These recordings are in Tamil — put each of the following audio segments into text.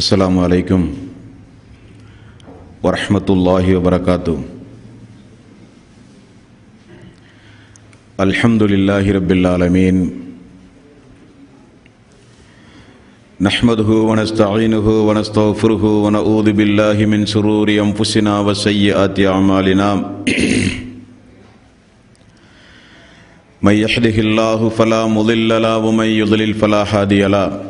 السلام عليكم ورحمة الله وبركاته الحمد لله رب العالمين نحمده ونستعينه ونستغفره ونعوذ بالله من شرور أنفسنا وسيئات أعمالنا من يحده الله فلا مضل له، ومن يضلل فلا هادي له۔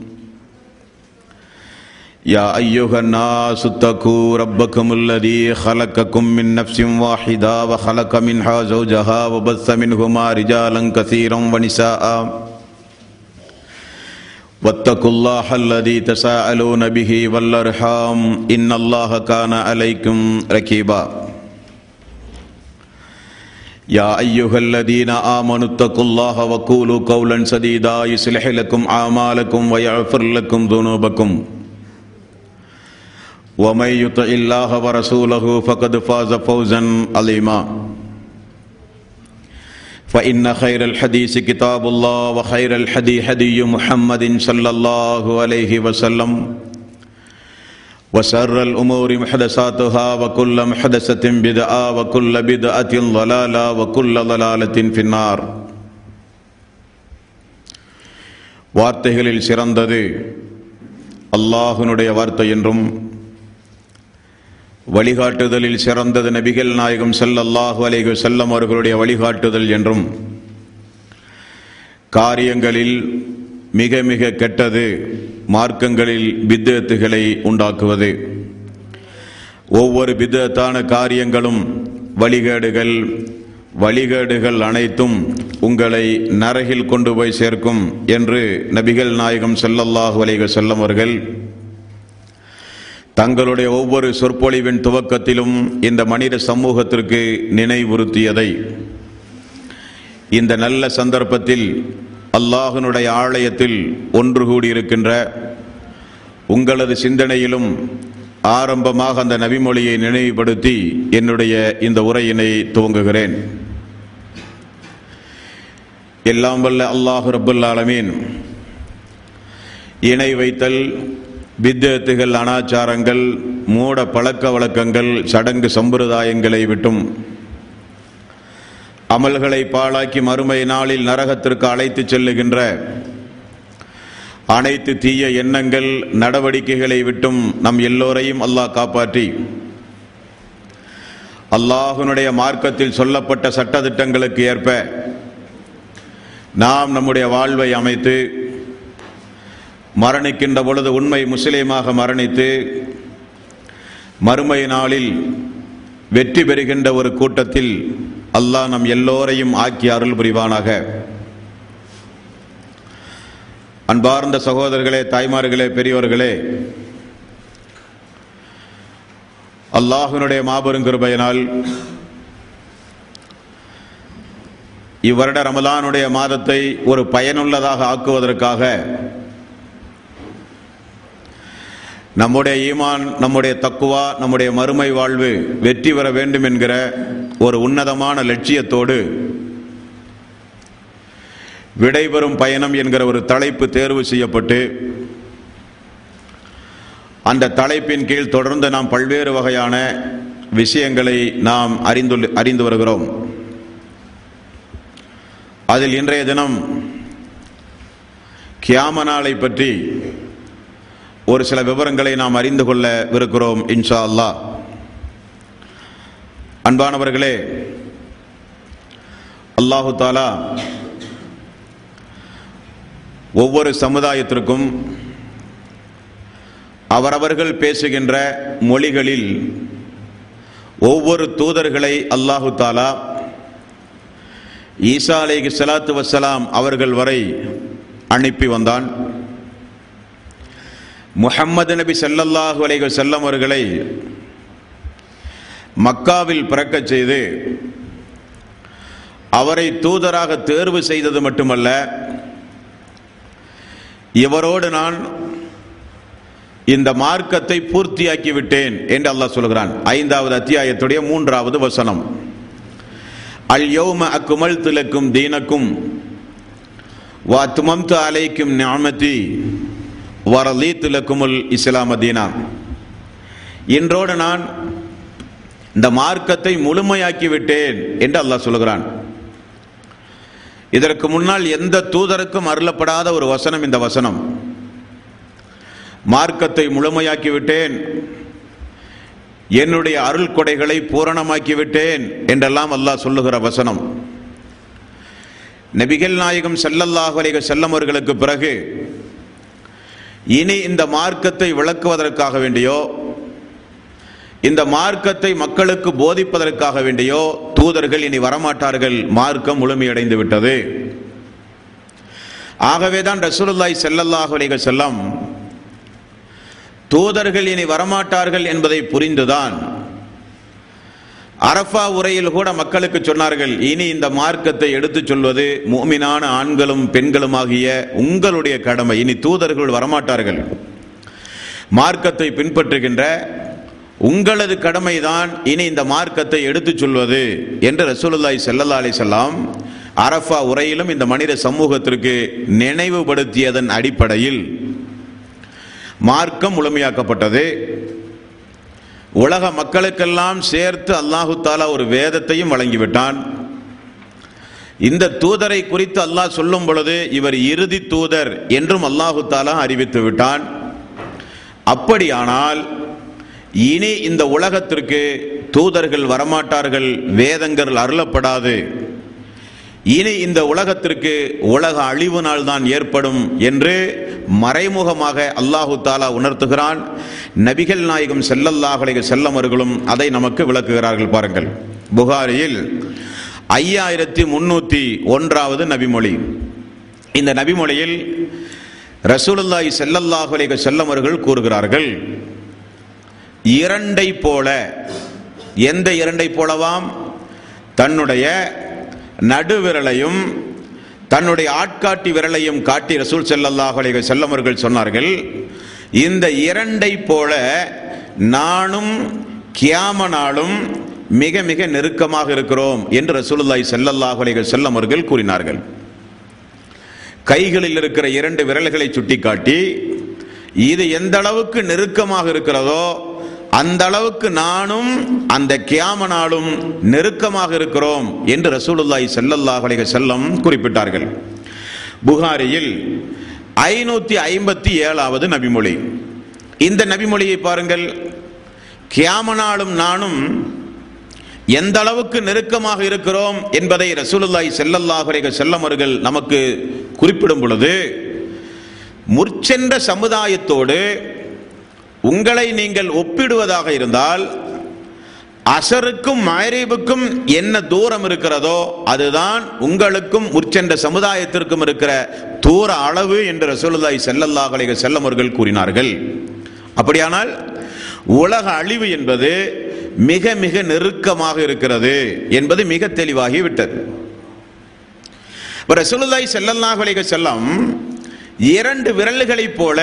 يا ايها الناس اتقوا ربكم الذي خلقكم من نفس واحده وخلق منها زوجها وبث منهما رجالا كثيرا ونساء. واتقوا الله الذي تساءلون به والارحام ان الله كان عليكم ركيبا. يا ايها الذين امنوا اتقوا الله وقولوا قولا سديدا. يصلح لكم اعمالكم ويغفر لكم ذنوبكم. ومن يطع الله ورسوله فقد فاز فوزا عظيما فإن خير الحديث كتاب الله وخير الحدي هدي محمد صلى الله عليه وسلم وشر الأمور محدثاتها وكل محدثة بدعة وكل بدعة ضلالة وكل ضلالة في النار வார்த்தைகளில் சிறந்தது அல்லாஹுனுடைய வார்த்தை என்றும் வழிகாட்டுதலில் சிறந்தது நபிகள் நாயகம் செல்லல்லாஹு அலைகு செல்லம் அவர்களுடைய வழிகாட்டுதல் என்றும் காரியங்களில் மிக மிக கெட்டது மார்க்கங்களில் பித்தத்துகளை உண்டாக்குவது. ஒவ்வொரு பித்தத்தான காரியங்களும் வழிகேடுகள் வழிகேடுகள் அனைத்தும் உங்களை நரகில் கொண்டு போய் சேர்க்கும் என்று நபிகள் நாயகம் செல்லல்லாஹு அலைஹி செல்லம் அவர்கள் தங்களுடைய ஒவ்வொரு சொற்பொழிவின் துவக்கத்திலும் இந்த மனித சமூகத்திற்கு நினைவுறுத்தியதை. இந்த நல்ல சந்தர்ப்பத்தில் அல்லாஹனுடைய ஆலயத்தில் ஒன்று கூடியிருக்கின்ற உங்களது சிந்தனையிலும் ஆரம்பமாக அந்த நபிமொழியை நினைவுபடுத்தி என்னுடைய இந்த உரையினை துவங்குகிறேன். எல்லாம் வல்ல அல்லாஹு ரபுல்லாலமீன் இணை வைத்தல் வித்தியத்துகள் அனாச்சாரங்கள் மூட பழக்க வழக்கங்கள் சடங்கு சம்பிரதாயங்களை விட்டும் அமல்களை பாழாக்கி மறுமை நாளில் நரகத்திற்கு அழைத்துச் செல்லுகின்ற அனைத்து தீய எண்ணங்கள் நடவடிக்கைகளை விட்டும் நம் எல்லோரையும் அல்லாஹ் காப்பாற்றி. அல்லாஹுனுடைய மார்க்கத்தில் சொல்லப்பட்ட சட்டத்திட்டங்களுக்கு ஏற்ப நாம் நம்முடைய வாழ்வை அமைத்து மரணிக்கின்ற பொழுது உண்மை முஸ்லீமாக மரணித்து மறுமை நாளில் வெற்றி பெறுகின்ற ஒரு கூட்டத்தில் அல்லாஹ் நம் எல்லோரையும் ஆக்கி அருள் புரிவானாக. அன்பார்ந்த சகோதரர்களே தாய்மார்களே பெரியவர்களே அல்லாஹினுடைய மாபெரும் கிருபையினால் இவ்வருட ரமலானுடைய மாதத்தை ஒரு பயனுள்ளதாக ஆக்குவதற்காக நம்முடைய ஈமான் நம்முடைய தக்குவா நம்முடைய மறுமை வாழ்வு வெற்றி பெற வேண்டும் என்கிற ஒரு உன்னதமான லட்சியத்தோடு விடைபெறும் பயணம் என்கிற ஒரு தலைப்பு தேர்வு செய்யப்பட்டு அந்த தலைப்பின் கீழ் தொடர்ந்து நாம் பல்வேறு வகையான விஷயங்களை நாம் அறிந்துள்ள அறிந்து வருகிறோம். அதில் இன்றைய தினம் கியாம நாளை பற்றி ஒரு சில விவரங்களை நாம் அறிந்து கொள்ள விருக்கிறோம் இன்ஷா அல்லா அன்பானவர்களே அல்லாஹு தாலா ஒவ்வொரு சமுதாயத்திற்கும் அவரவர்கள் பேசுகின்ற மொழிகளில் ஒவ்வொரு தூதர்களை அல்லாஹு தாலா ஈசா அலைஹி சலாத்து வசலாம் அவர்கள் வரை அனுப்பி வந்தான். முஹம்மது நபி செல்லல்லாஹு அலைஹி செல்லம் அவர்களை மக்காவில் பிறக்கச் செய்து அவரை தூதராக தேர்வு செய்தது மட்டுமல்ல இவரோடு நான் இந்த மார்க்கத்தை பூர்த்தியாக்கி விட்டேன் என்று அல்லாஹ் சொல்கிறான். ஐந்தாவது அத்தியாயத்துடைய மூன்றாவது வசனம். அல் யோம அக்குமல் திலக்கும் தீனக்கும் வாத்துமம்து அலைக்கும் ஞாமதி வரலீ திலக்குமுல் இஸ்லாம தீனா. இன்றோடு நான் இந்த மார்க்கத்தை முழுமையாக்கி விட்டேன் என்று அல்லாஹ் சொல்கிறான் இதற்கு முன்னால் எந்த தூதருக்கும் அருளப்படாத ஒரு வசனம் இந்த வசனம். மார்க்கத்தை முழுமையாக்கி விட்டேன் என்னுடைய அருள் கொடைகளை பூரணமாக்கி விட்டேன் என்றெல்லாம் அல்லாஹ் சொல்லுகிற வசனம். நபிகள் நாயகம் செல்லல்லாஹ் அலைக செல்லமர்களுக்கு பிறகு இனி இந்த மார்க்கத்தை விளக்குவதற்காக வேண்டியோ இந்த மார்க்கத்தை மக்களுக்கு போதிப்பதற்காக வேண்டியோ தூதர்கள் இனி வரமாட்டார்கள். மார்க்கம் முழுமையடைந்து விட்டது. ஆகவேதான் ரசூலுல்லாய் செல்லல்லாஹ் அலைக செல்லம் தூதர்கள் இனி வரமாட்டார்கள் என்பதை புரிந்துதான் அரஃபா உரையில் கூட மக்களுக்கு சொன்னார்கள் இனி இந்த மார்க்கத்தை எடுத்துச் சொல்வது மூமினான ஆண்களும் பெண்களுமாகிய உங்களுடைய கடமை. இனி தூதர்கள் வரமாட்டார்கள். மார்க்கத்தை பின்பற்றுகின்ற உங்களது கடமைதான் இனி இந்த மார்க்கத்தை எடுத்துச் சொல்வது என்று ரசூலுல்லாய் செல்லல்லா அலி செல்லாம் அரஃபா உரையிலும் இந்த மனித சமூகத்திற்கு நினைவுபடுத்தியதன் அடிப்படையில் மார்க்கம் முழுமையாக்கப்பட்டது. உலக மக்களுக்கெல்லாம் சேர்த்து அல்லாஹு தாலா ஒரு வேதத்தையும் வழங்கிவிட்டான். இந்த தூதரை குறித்து அல்லாஹ் சொல்லும் பொழுது இவர் இறுதி தூதர் என்றும் அல்லாஹு தாலா அறிவித்து விட்டான். அப்படியானால் இனி இந்த உலகத்திற்கு தூதர்கள் வரமாட்டார்கள் வேதங்கள் அருளப்படாது. இனி இந்த உலகத்திற்கு உலக அழிவு நாள் தான் ஏற்படும் என்று மறைமுகமாக அல்லாஹு தாலா உணர்த்துகிறான். நபிகள் நாயகம் செல்லல்லாஹலை செல்லமர்களும் அதை நமக்கு விளக்குகிறார்கள் பாருங்கள். புகாரியில் ஐயாயிரத்தி முன்னூத்தி ஒன்றாவது நபிமொழி. இந்த நபிமொழியில் ரசூலுல்லாஹி செல்லல்லாஹலை செல்லமர்கள் கூறுகிறார்கள் இரண்டை போல எந்த இரண்டை போலவாம்? தன்னுடைய நடுவிரலையும் தன்னுடைய ஆட்காட்டி விரலையும் காட்டி ரசூல் செல்லல்லாஹ் அலைஹி செல்லமர்கள் சொன்னார்கள் இந்த இரண்டை போல நானும் கியாமனாலும் மிக மிக நெருக்கமாக இருக்கிறோம் என்று ரசூலுல்லாய் ஸல்லல்லாஹு அலைஹி செல்லமர்கள் கூறினார்கள். கைகளில் இருக்கிற இரண்டு விரல்களை சுட்டிக்காட்டி இது எந்த அளவுக்கு நெருக்கமாக இருக்கிறதோ அந்த அளவுக்கு நானும் அந்த கியாமனாலும் நெருக்கமாக இருக்கிறோம் என்று ரசூலுல்லாஹி செல்லல்லாஹ் அலைஹி செல்லம் குறிப்பிட்டார்கள். புகாரியில் ஐநூத்தி ஐம்பத்தி ஏழாவது நபிமொழி. இந்த நபிமொழியை பாருங்கள். கியாமனாலும் நானும் எந்த அளவுக்கு நெருக்கமாக இருக்கிறோம் என்பதை ரசூலுல்லாய் ஸல்லல்லாஹு செல்லம் அவர்கள் நமக்கு குறிப்பிடும் பொழுது முற்சென்ற சமுதாயத்தோடு உங்களை நீங்கள் ஒப்பிடுவதாக இருந்தால் அசருக்கும் மயரீபுக்கும் என்ன தூரம் இருக்கிறதோ அதுதான் உங்களுக்கும் முற்சென்ற சமுதாயத்திற்கும் இருக்கிற தூர அளவு என்று ரசூலுல்லாய் ஸல்லல்லாஹு அலைஹி அவர்கள் கூறினார்கள். அப்படியானால் உலக அழிவு என்பது மிக மிக நெருக்கமாக இருக்கிறது என்பது மிக தெளிவாகிவிட்டது. விட்டது ரசூலுல்லாஹி ஸல்லல்லாஹு செல்லம் இரண்டு விரல்களைப் போல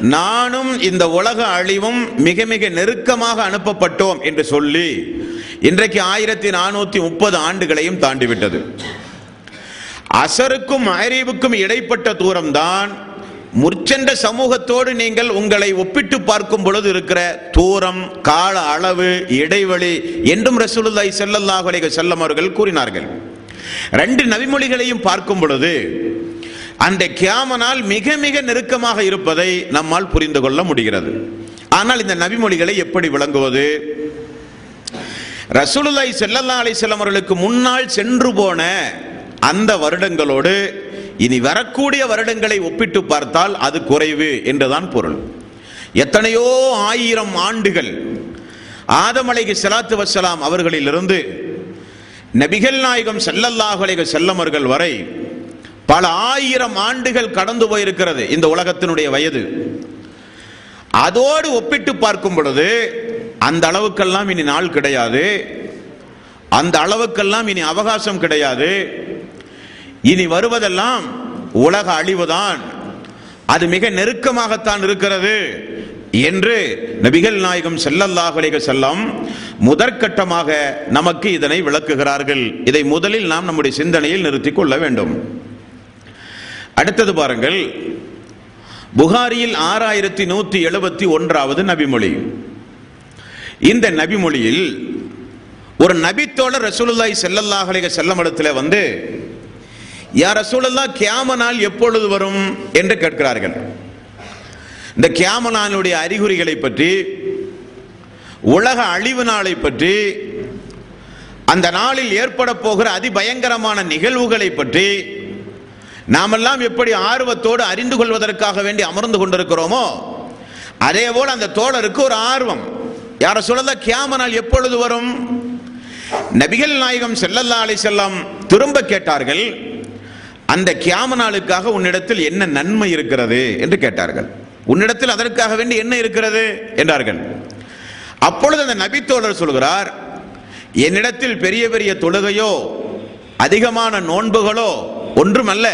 நானும் இந்த உலக அழிவும் மிக மிக நெருக்கமாக அனுப்பப்பட்டோம் என்று சொல்லி இன்றைக்கு ஆயிரத்தி நானூத்தி முப்பது ஆண்டுகளையும் தாண்டிவிட்டது. அசருக்கும் அறிவுக்கும் இடைப்பட்ட தூரம்தான். முற்சென்ற சமூகத்தோடு நீங்கள் உங்களை ஒப்பிட்டு பார்க்கும் பொழுது இருக்கிற தூரம் கால அளவு இடைவெளி என்றும் ரசூலுல்லாய் ஸல்லல்லாஹு செல்லம் அவர்கள் கூறினார்கள். ரெண்டு நவிமொழிகளையும் பார்க்கும் பொழுது அந்த கியாமனால் மிக மிக நெருக்கமாக இருப்பதை நம்மால் புரிந்து கொள்ள முடிகிறது. ஆனால் இந்த நபிமொழிகளை எப்படி விளங்குவது? ரசூலுல்லாய் செல்லல்லா அலை அவர்களுக்கு முன்னால் சென்று போன அந்த வருடங்களோடு இனி வரக்கூடிய வருடங்களை ஒப்பிட்டு பார்த்தால் அது குறைவு என்றுதான் பொருள். எத்தனையோ ஆயிரம் ஆண்டுகள் ஆதமலைக்கு செலாத்து வசலாம் அவர்களிலிருந்து நபிகள் நாயகம் செல்லல்லாஹலைக செல்லமர்கள் வரை பல ஆயிரம் ஆண்டுகள் கடந்து போயிருக்கிறது இந்த உலகத்தினுடைய வயது. அதோடு ஒப்பிட்டு பார்க்கும் பொழுது அந்த அளவுக்கெல்லாம் இனி நாள் கிடையாது. அந்த அளவுக்கெல்லாம் இனி அவகாசம் கிடையாது. இனி வருவதெல்லாம் உலக அழிவுதான். அது மிக நெருக்கமாகத்தான் இருக்கிறது என்று நபிகள் நாயகம் ஸல்லல்லாஹு செல்லம் முதற்கட்டமாக நமக்கு இதனை விளக்குகிறார்கள். இதை முதலில் நாம் நம்முடைய சிந்தனையில் நிறுத்திக் கொள்ள வேண்டும். அடுத்தது பாருங்கள். புகாரியில் ஆறாயிரத்தி நூத்தி எழுபத்தி ஒன்றாவது நபிமொழி. இந்த நபிமொழியில் ஒரு நபித்தோழர் ரசூலுல்லாய் செல்லல்லாஹலிக அலைஹி இடத்துல வந்து யார் ரசூலல்லா கியாம நாள் எப்பொழுது வரும்? என்று கேட்கிறார்கள். இந்த கியாம நாளுடைய அறிகுறிகளை பற்றி உலக அழிவு நாளை பற்றி அந்த நாளில் ஏற்பட போகிற அதிபயங்கரமான நிகழ்வுகளை பற்றி நாமெல்லாம் எப்படி ஆர்வத்தோடு அறிந்து கொள்வதற்காக வேண்டி அமர்ந்து கொண்டிருக்கிறோமோ அதே போல் அந்த தோழருக்கு ஒரு ஆர்வம். யார சொல்லல? கியாம நாள் எப்பொழுது வரும்? நபிகள் நாயகம் செல்லல்லா அலை செல்லம் திரும்ப கேட்டார்கள் அந்த கியாம நாளுக்காக உன்னிடத்தில் என்ன நன்மை இருக்கிறது என்று கேட்டார்கள். உன்னிடத்தில் அதற்காக வேண்டி என்ன இருக்கிறது? என்றார்கள். அப்பொழுது அந்த நபி தோழர் சொல்கிறார் என்னிடத்தில் பெரிய பெரிய தொழுகையோ அதிகமான நோன்புகளோ ஒன்றுமல்ல.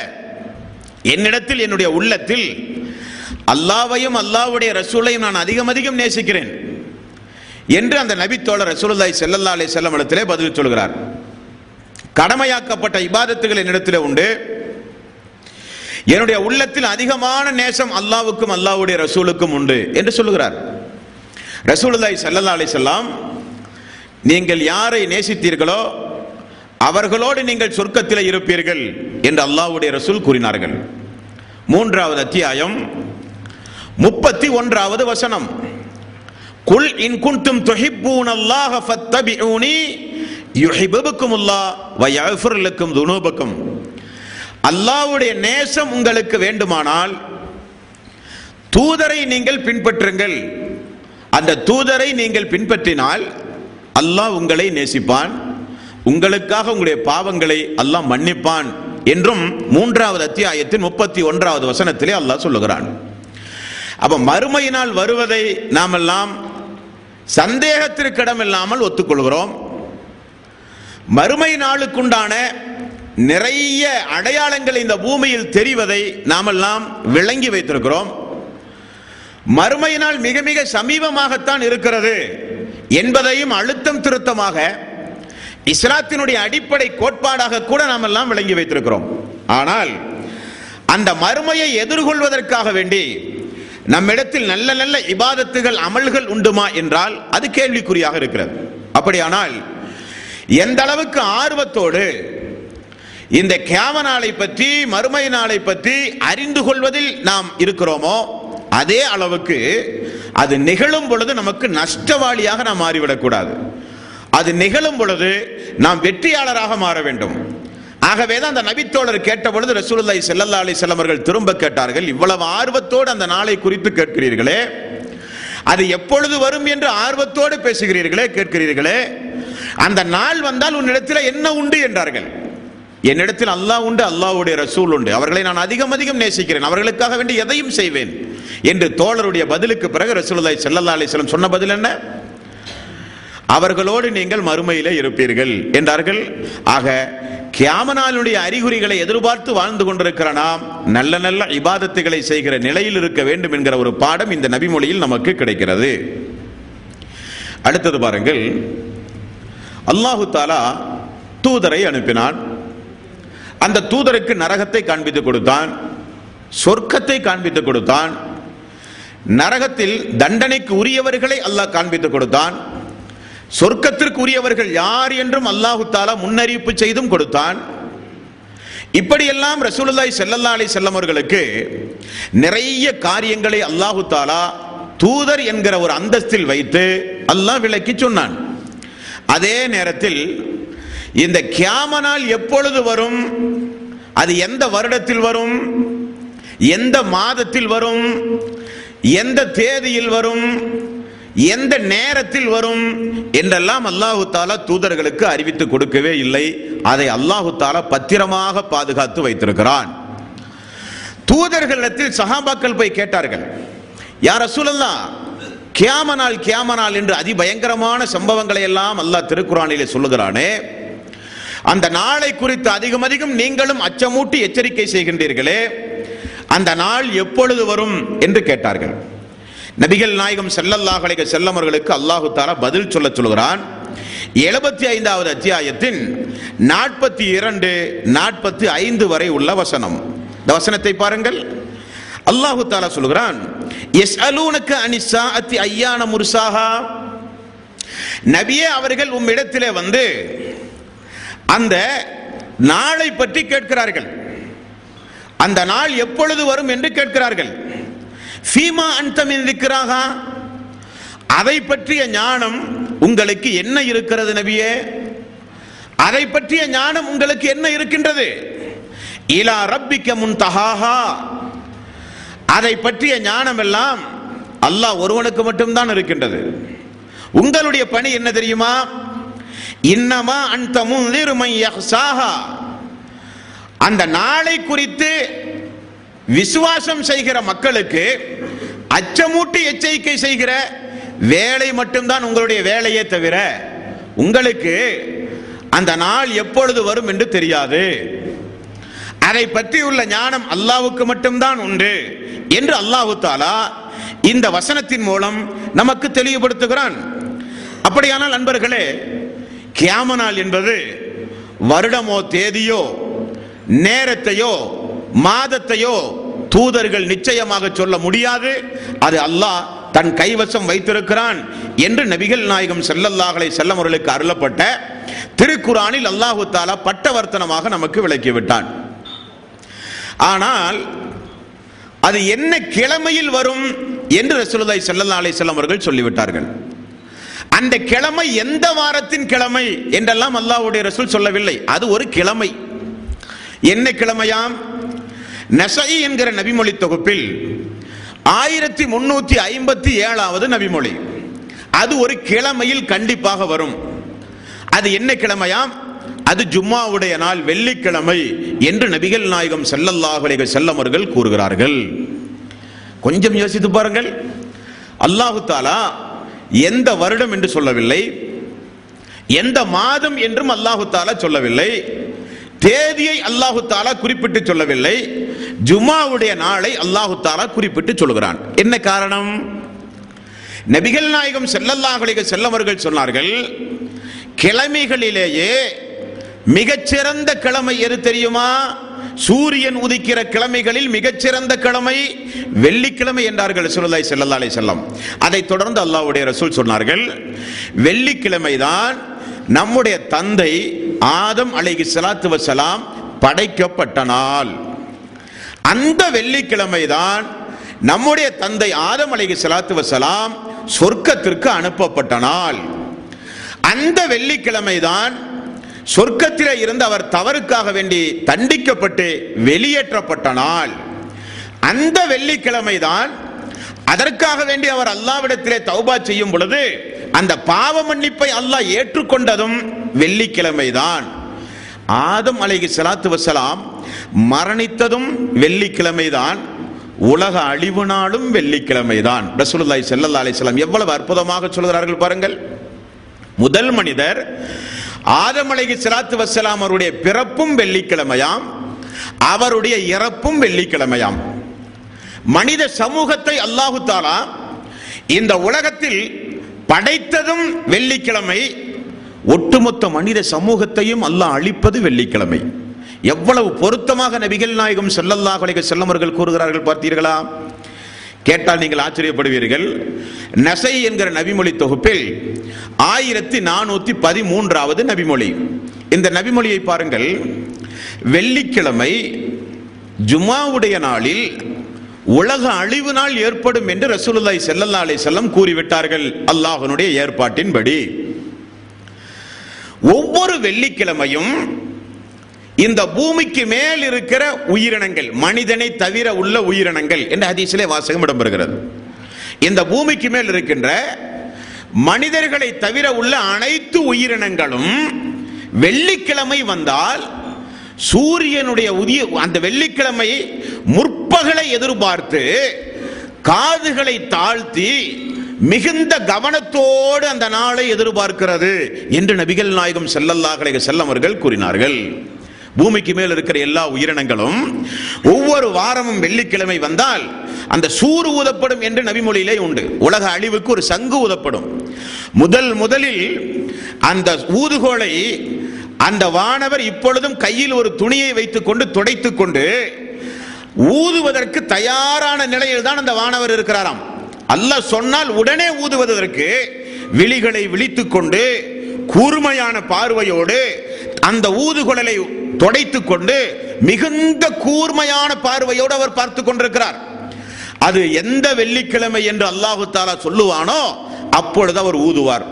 என்னிடத்தில் என்னுடைய உள்ளத்தில் அல்லாவையும் அல்லாவுடைய ரசூலையும் நான் அதிகம் அதிகம் நேசிக்கிறேன் என்று அந்த நபித்தோழர் ரசூலுல்லாஹி செல்லல்லா அலி செல்லம் இடத்திலே பதில் சொல்கிறார். கடமையாக்கப்பட்ட இபாதத்துகள் என்னிடத்திலே உண்டு. என்னுடைய உள்ளத்தில் அதிகமான நேசம் அல்லாவுக்கும் அல்லாவுடைய ரசூலுக்கும் உண்டு என்று சொல்லுகிறார் ரசூலுல்லாய் செல்லல்லா அலி செல்லாம் நீங்கள் யாரை நேசித்தீர்களோ அவர்களோடு நீங்கள் சொர்க்கத்தில் இருப்பீர்கள் என்று அல்லாஹ்வுடைய ரசூல் கூறினார்கள். மூன்றாவது அத்தியாயம். முப்பத்தி ஒன்றாவது வசனம். குல் இன் குன்தும் துஹிப்பூன் அல்லாஹ ஃபத்தபிஊனி யுஹிபுக்கும் அல்லாஹ் யஃபிர் லக்கும் துனூபக்கும். அல்லாஹ்வுடைய நேசம் உங்களுக்கு வேண்டுமானால் தூதரை நீங்கள் பின்பற்றுங்கள். அந்த தூதரை நீங்கள் பின்பற்றினால் அல்லாஹ் உங்களை நேசிப்பான். உங்களுக்காக உங்களுடைய பாவங்களை அல்லாஹ் மன்னிப்பான் என்றும் மூன்றாவது அத்தியாயத்தின் முப்பத்தி ஒன்றாவது வசனத்திலே அல்லாஹ் சொல்லுகிறான். அப்ப மறுமையினால் வருவதை நாமெல்லாம் சந்தேகத்திற்கு இடமில்லாமல் ஒத்துக்கொள்கிறோம். மறுமை நாளுக்குண்டான நிறைய அடையாளங்கள் இந்த பூமியில் தெரிவதை நாமெல்லாம் விளங்கி வைத்திருக்கிறோம். மறுமையினால் மிக மிக சமீபமாகத்தான் இருக்கிறது என்பதையும் அழுத்தம் திருத்தமாக இஸ்லாத்தினுடைய அடிப்படை கோட்பாடாக கூட நாம் எல்லாம் விளங்கி வைத்திருக்கிறோம். ஆனால் அந்த மறுமையை எதிர்கொள்வதற்காக வேண்டி நம்மிடத்தில் நல்ல நல்ல இபாதத்துகள் அமல்கள் உண்டுமா என்றால் அது கேள்விக்குறியாக இருக்கிறது. அப்படியானால் எந்த அளவுக்கு ஆர்வத்தோடு இந்த கேம நாளை பற்றி மறுமை நாளை பற்றி அறிந்து கொள்வதில் நாம் இருக்கிறோமோ அதே அளவுக்கு அது நிகழும் பொழுது நமக்கு நஷ்டவாளியாக நாம் மாறிவிடக்கூடாது. அது நிகழும் பொழுது நாம் வெற்றியாளராக மாற வேண்டும். ஆகவே தான் அந்த நபித்தோழர் கேட்ட பொழுது ரசூலுல்லாஹி ஸல்லல்லாஹு அலைஹி வஸல்லம் அவர்கள் திரும்ப கேட்டார்கள் இவ்வளவு ஆர்வத்தோடு அந்த நாளை குறித்து கேட்கிறீர்களே அது எப்பொழுது வரும் என்று ஆர்வத்தோடு பேசுகிறீர்களே கேட்கிறீர்களே அந்த நாள் வந்தால் உன்னிடத்தில் என்ன உண்டு? என்றார்கள். என்னிடத்தில் அல்லாஹ் உண்டு அல்லாஹ்வுடைய ரசூல் உண்டு. அவர்களை நான் அதிகம் அதிகம் நேசிக்கிறேன். அவர்களுக்காக வேண்டி எதையும் செய்வேன். என்று தோழருடைய பதிலுக்கு பிறகு ரசூலுல்லாஹி ஸல்லல்லாஹு அலைஹி வஸல்லம் சொன்ன பதில் என்ன? அவர்களோடு நீங்கள் மறுமையிலே இருப்பீர்கள் என்றார்கள். ஆக கியாமனாலுடைய அறிகுறிகளை எதிர்பார்த்து வாழ்ந்து கொண்டிருக்கிற நாம் நல்ல நல்ல இபாதத்துகளை செய்கிற நிலையில் இருக்க வேண்டும் என்கிற ஒரு பாடம் இந்த நபிமொழியில் நமக்கு கிடைக்கிறது. அடுத்தது பாருங்கள். அல்லாஹு தாலா தூதரை அனுப்பினான். அந்த தூதருக்கு நரகத்தை காண்பித்து கொடுத்தான். சொர்க்கத்தை காண்பித்து கொடுத்தான். நரகத்தில் தண்டனைக்கு உரியவர்களை அல்லாஹ் காண்பித்து கொடுத்தான். சொர்க்கத்திற்குரியவர்கள் யார் என்றும் அல்லாஹு தாலா முன்னறிவிப்பு செய்தும் கொடுத்தான். இப்படியெல்லாம் ரசூலுல்லாய் செல்லல்லா அலி வஸல்லம் அவர்களுக்கு நிறைய காரியங்களை அல்லாஹு தாலா தூதர் என்கிற ஒரு அந்தஸ்தில் வைத்து அல்லாஹ் விளக்கி சொன்னான். அதே நேரத்தில் இந்த கியாமனால் எப்பொழுது வரும்? அது எந்த வருடத்தில் வரும்? எந்த மாதத்தில் வரும்? எந்த தேதியில் வரும்? எந்த நேரத்தில் வரும் என்றெல்லாம் அல்லாஹு தாலா தூதர்களுக்கு அறிவித்து கொடுக்கவே இல்லை. அதை அல்லாஹு தாலா பத்திரமாக பாதுகாத்து வைத்திருக்கிறான். தூதர்களிடத்தில் சஹாபாக்கள் போய் கேட்டார்கள் யார் அசூலல்லா கியாம நாள் கியாம நாள் என்று அதிபயங்கரமான சம்பவங்களை எல்லாம் அல்லாஹ் திருக்குறானிலே சொல்லுகிறானே. அந்த நாளை குறித்து அதிகம் அதிகம் நீங்களும் அச்சமூட்டி எச்சரிக்கை செய்கின்றீர்களே. அந்த நாள் எப்பொழுது வரும் என்று கேட்டார்கள். நபிகள் நாயகம் செல்லல்லாஹ் அலைக செல்லமர்களுக்கு அல்லாஹு தாலா பதில் சொல்ல சொல்கிறான். எழுபத்தி ஐந்தாவது அத்தியாயத்தின் நாற்பத்தி இரண்டு நாற்பத்தி ஐந்து வரை உள்ள வசனம். இந்த வசனத்தை பாருங்கள். அல்லாஹு தாலா சொல்கிறான் எஸ் அலூனுக்கு அனிசா அத்தி ஐயான முருசாகா நபியே அவர்கள் உம்மிடத்திலே வந்து அந்த நாளை பற்றி கேட்கிறார்கள். அந்த நாள் எப்பொழுது வரும் என்று கேட்கிறார்கள். ஃபீமா அந்தமின் இருக்கிறாகா அதை பற்றிய ஞானம் உங்களுக்கு என்ன இருக்கிறது நபியே? அதை பற்றிய ஞானம் உங்களுக்கு என்ன இருக்கின்றது? இலா ரப்பிக்க முன் தஹாஹா அதை பற்றிய ஞானம் எல்லாம் அல்லாஹ் ஒருவனுக்கு மட்டும்தான் இருக்கின்றது. உங்களுடைய பணி என்ன தெரியுமா? இன்னமா அந்த முன் அந்த நாளை குறித்து விசுவாசம் செய்கிற மக்களுக்கு அச்சமூட்டி எச்சரிக்கை செய்கிற வேலை மட்டும்தான் உங்களுடைய வேலையே தவிர உங்களுக்கு அந்த நாள் எப்பொழுது வரும் என்று தெரியாது. அதை பற்றி உள்ள ஞானம் அல்லாவுக்கு மட்டும்தான் உண்டு என்று அல்லாஹு தாலா இந்த வசனத்தின் மூலம் நமக்கு தெளிவுபடுத்துகிறான். அப்படியானால் நண்பர்களே கியாம நாள் என்பது வருடமோ தேதியோ நேரத்தையோ மாதத்தையோ தூதர்கள் நிச்சயமாக சொல்ல முடியாது. அது அல்லாஹ் தன் கைவசம் வைத்திருக்கிறான் என்று நபிகள் நாயகம் செல்லல்லாஹலை செல்லமர்களுக்கு அருளப்பட்ட திருக்குறானில் அல்லாஹு தாலா பட்டவர்த்தனமாக நமக்கு விளக்கிவிட்டான் ஆனால் அது என்ன கிழமையில் வரும் என்று ரசூலுதாய் ஸல்லல்லாஹு அலைஹி சொல்லிவிட்டார்கள். அந்த கிழமை எந்த வாரத்தின் கிழமை என்றெல்லாம் அல்லாஹுடைய ரசூல் சொல்லவில்லை. அது ஒரு கிழமை. என்ன கிழமையாம்? நசை என்கிற நபிமொழி தொகுப்பில் ஆயிரத்தி முன்னூத்தி ஐம்பத்தி ஏழாவது நபிமொழி. அது ஒரு கிழமையில் கண்டிப்பாக வரும். அது என்ன கிழமையாம் அது ஜும்மாவுடைய நாள் வெள்ளிக்கிழமை என்று நபிகள் நாயகம் ஸல்லல்லாஹு செல்லமர்கள் கூறுகிறார்கள். கொஞ்சம் யோசித்து பாருங்கள். அல்லாஹு தாலா எந்த வருடம் என்று சொல்லவில்லை. எந்த மாதம் என்றும் அல்லாஹு தாலா சொல்லவில்லை. தேதியை அல்லாஹு தாலா குறிப்பிட்டு சொல்லவில்லை. ஜுமாவுடைய நாளை அல்லாஹு தாலா குறிப்பிட்டு சொல்கிறான் என்ன காரணம்? நபிகள் நாயகம் செல்லல்லாஹலிக செல்லவர்கள் சொன்னார்கள் கிழமைகளிலேயே மிகச்சிறந்த கிழமை எது தெரியுமா? சூரியன் உதிக்கிற கிழமைகளில் மிகச்சிறந்த கிழமை வெள்ளிக்கிழமை என்றார்கள் ரசூலுல்லாஹி ஸல்லல்லாஹு செல்லம் அதைத் தொடர்ந்து அல்லாவுடைய ரசூல் சொன்னார்கள் வெள்ளிக்கிழமை தான் நம்முடைய தந்தை ஆதம் அலைஹி சலாத்து வசலாம் படைக்கப்பட்ட நாள் அந்த வெள்ளிக்கிழமை தான் நம்முடைய தந்தை ஆதம் அலைஹி சலாத்து வசலாம் சொர்க்கத்திற்கு அனுப்பப்பட்ட நாள் அந்த வெள்ளிக்கிழமை தான் இருந்து அவர் தவறுக்காக வேண்டி தண்டிக்கப்பட்டு வெளியேற்றப்பட்ட நாள் அந்த வெள்ளிக்கிழமை தான் அதற்காக வேண்டி அவர் அல்லாவிடத்திலே தௌபா செய்யும் பொழுது அந்த பாவ மன்னிப்பை அல்லாஹ் ஏற்றுக்கொண்டதும் வெள்ளிக்கிழமை தான் ஆதம் அலைகி சலாத்து வசலாம் மரணித்ததும் வெள்ளிக்கிழமை தான் உலக அழிவு நாளும் வெள்ளிக்கிழமை தான் செல்லல்லா அலிஸ்லாம் எவ்வளவு அற்புதமாக சொல்கிறார்கள் பாருங்கள். முதல் மனிதர் ஆதம் அலைஹி ஸலாத்து வஸ்ஸலாம் அவருடைய பிறப்பும் வெள்ளிக்கிழமையாம். அவருடைய இறப்பும் வெள்ளிக்கிழமையாம். மனித சமூகத்தை அல்லாஹு தாலா இந்த உலகத்தில் படைத்ததும் வெள்ளிக்கிழமை. ஒட்டுமொத்த மனித சமூகத்தையும் அல்லாஹ் அழிப்பது வெள்ளிக்கிழமை. எவ்வளவு பொருத்தமாக நபிகள் நாயகம் செல்லல்லா அலைஹி வஸல்லம் கூறுகிறார்கள் பார்த்தீர்களா? கேட்டால் நீங்கள் ஆச்சரியப்படுவீர்கள். நசை என்கிற நபிமொழி தொகுப்பில் ஆயிரத்தி நானூத்தி பதிமூன்றாவது நபிமொழி. இந்த நபிமொழியை பாருங்கள். வெள்ளிக்கிழமை ஜுமாவுடைய நாளில் உலக அழிவு நாள் ஏற்படும் என்று ரசூலுல்லாய் செல்லல்லா அலை செல்லம் கூறிவிட்டார்கள். அல்லாஹனுடைய ஏற்பாட்டின்படி. ஒவ்வொரு வெள்ளிக்கிழமையும் இந்த பூமிக்கு மேல் இருக்கிற உயிரினங்கள் மனிதனை தவிர உள்ள உயிரினங்கள் என்ற ஹதீஸிலே வாசகம் இடம்பெறுகிறது. இந்த பூமிக்கு மேல் இருக்கின்ற மனிதர்களை தவிர உள்ள அனைத்து உயிரினங்களும் வெள்ளிக்கிழமை வந்தால் சூரியனுடைய உதிய அந்த வெள்ளிக்கிழமை முற்பகலை எதிர்பார்த்து காதுகளை தாழ்த்தி மிகுந்த கவனத்தோடு அந்த நாளை எதிர்பார்க்கிறது என்று நபிகள் நாயகம் செல்லல்லாஹலை செல்லவர்கள் அவர்கள் கூறினார்கள். பூமிக்கு மேல் இருக்கிற எல்லா உயிரினங்களும் ஒவ்வொரு வாரமும் வெள்ளிக்கிழமை வந்தால் அந்த சூறு ஊதப்படும் என்று நபிமொழியிலே உண்டு. உலக அழிவுக்கு ஒரு சங்கு ஊதப்படும். முதல் முதலில் அந்த ஊதுகோலை அந்த வானவர் இப்பொழுதும் கையில் ஒரு துணியை வைத்துக் கொண்டு துடைத்துக் கொண்டு ஊதுவதற்கு தயாரான நிலையில் தான் அந்த வானவர் இருக்கிறாராம். அல்ல சொன்னால் உடனே ஊதுவதற்கு விழிகளை விழித்துக் கொண்டு கூர்மையான பார்வையோடு அந்த ஊதுகுழலை தொடைத்துக் கொண்டு மிகுந்த கூர்மையான பார்வையோடு அவர் பார்த்து கொண்டிருக்கிறார். அது எந்த வெள்ளிக்கிழமை என்று அல்லாஹு தாலா சொல்லுவானோ அப்பொழுது அவர் ஊதுவார்.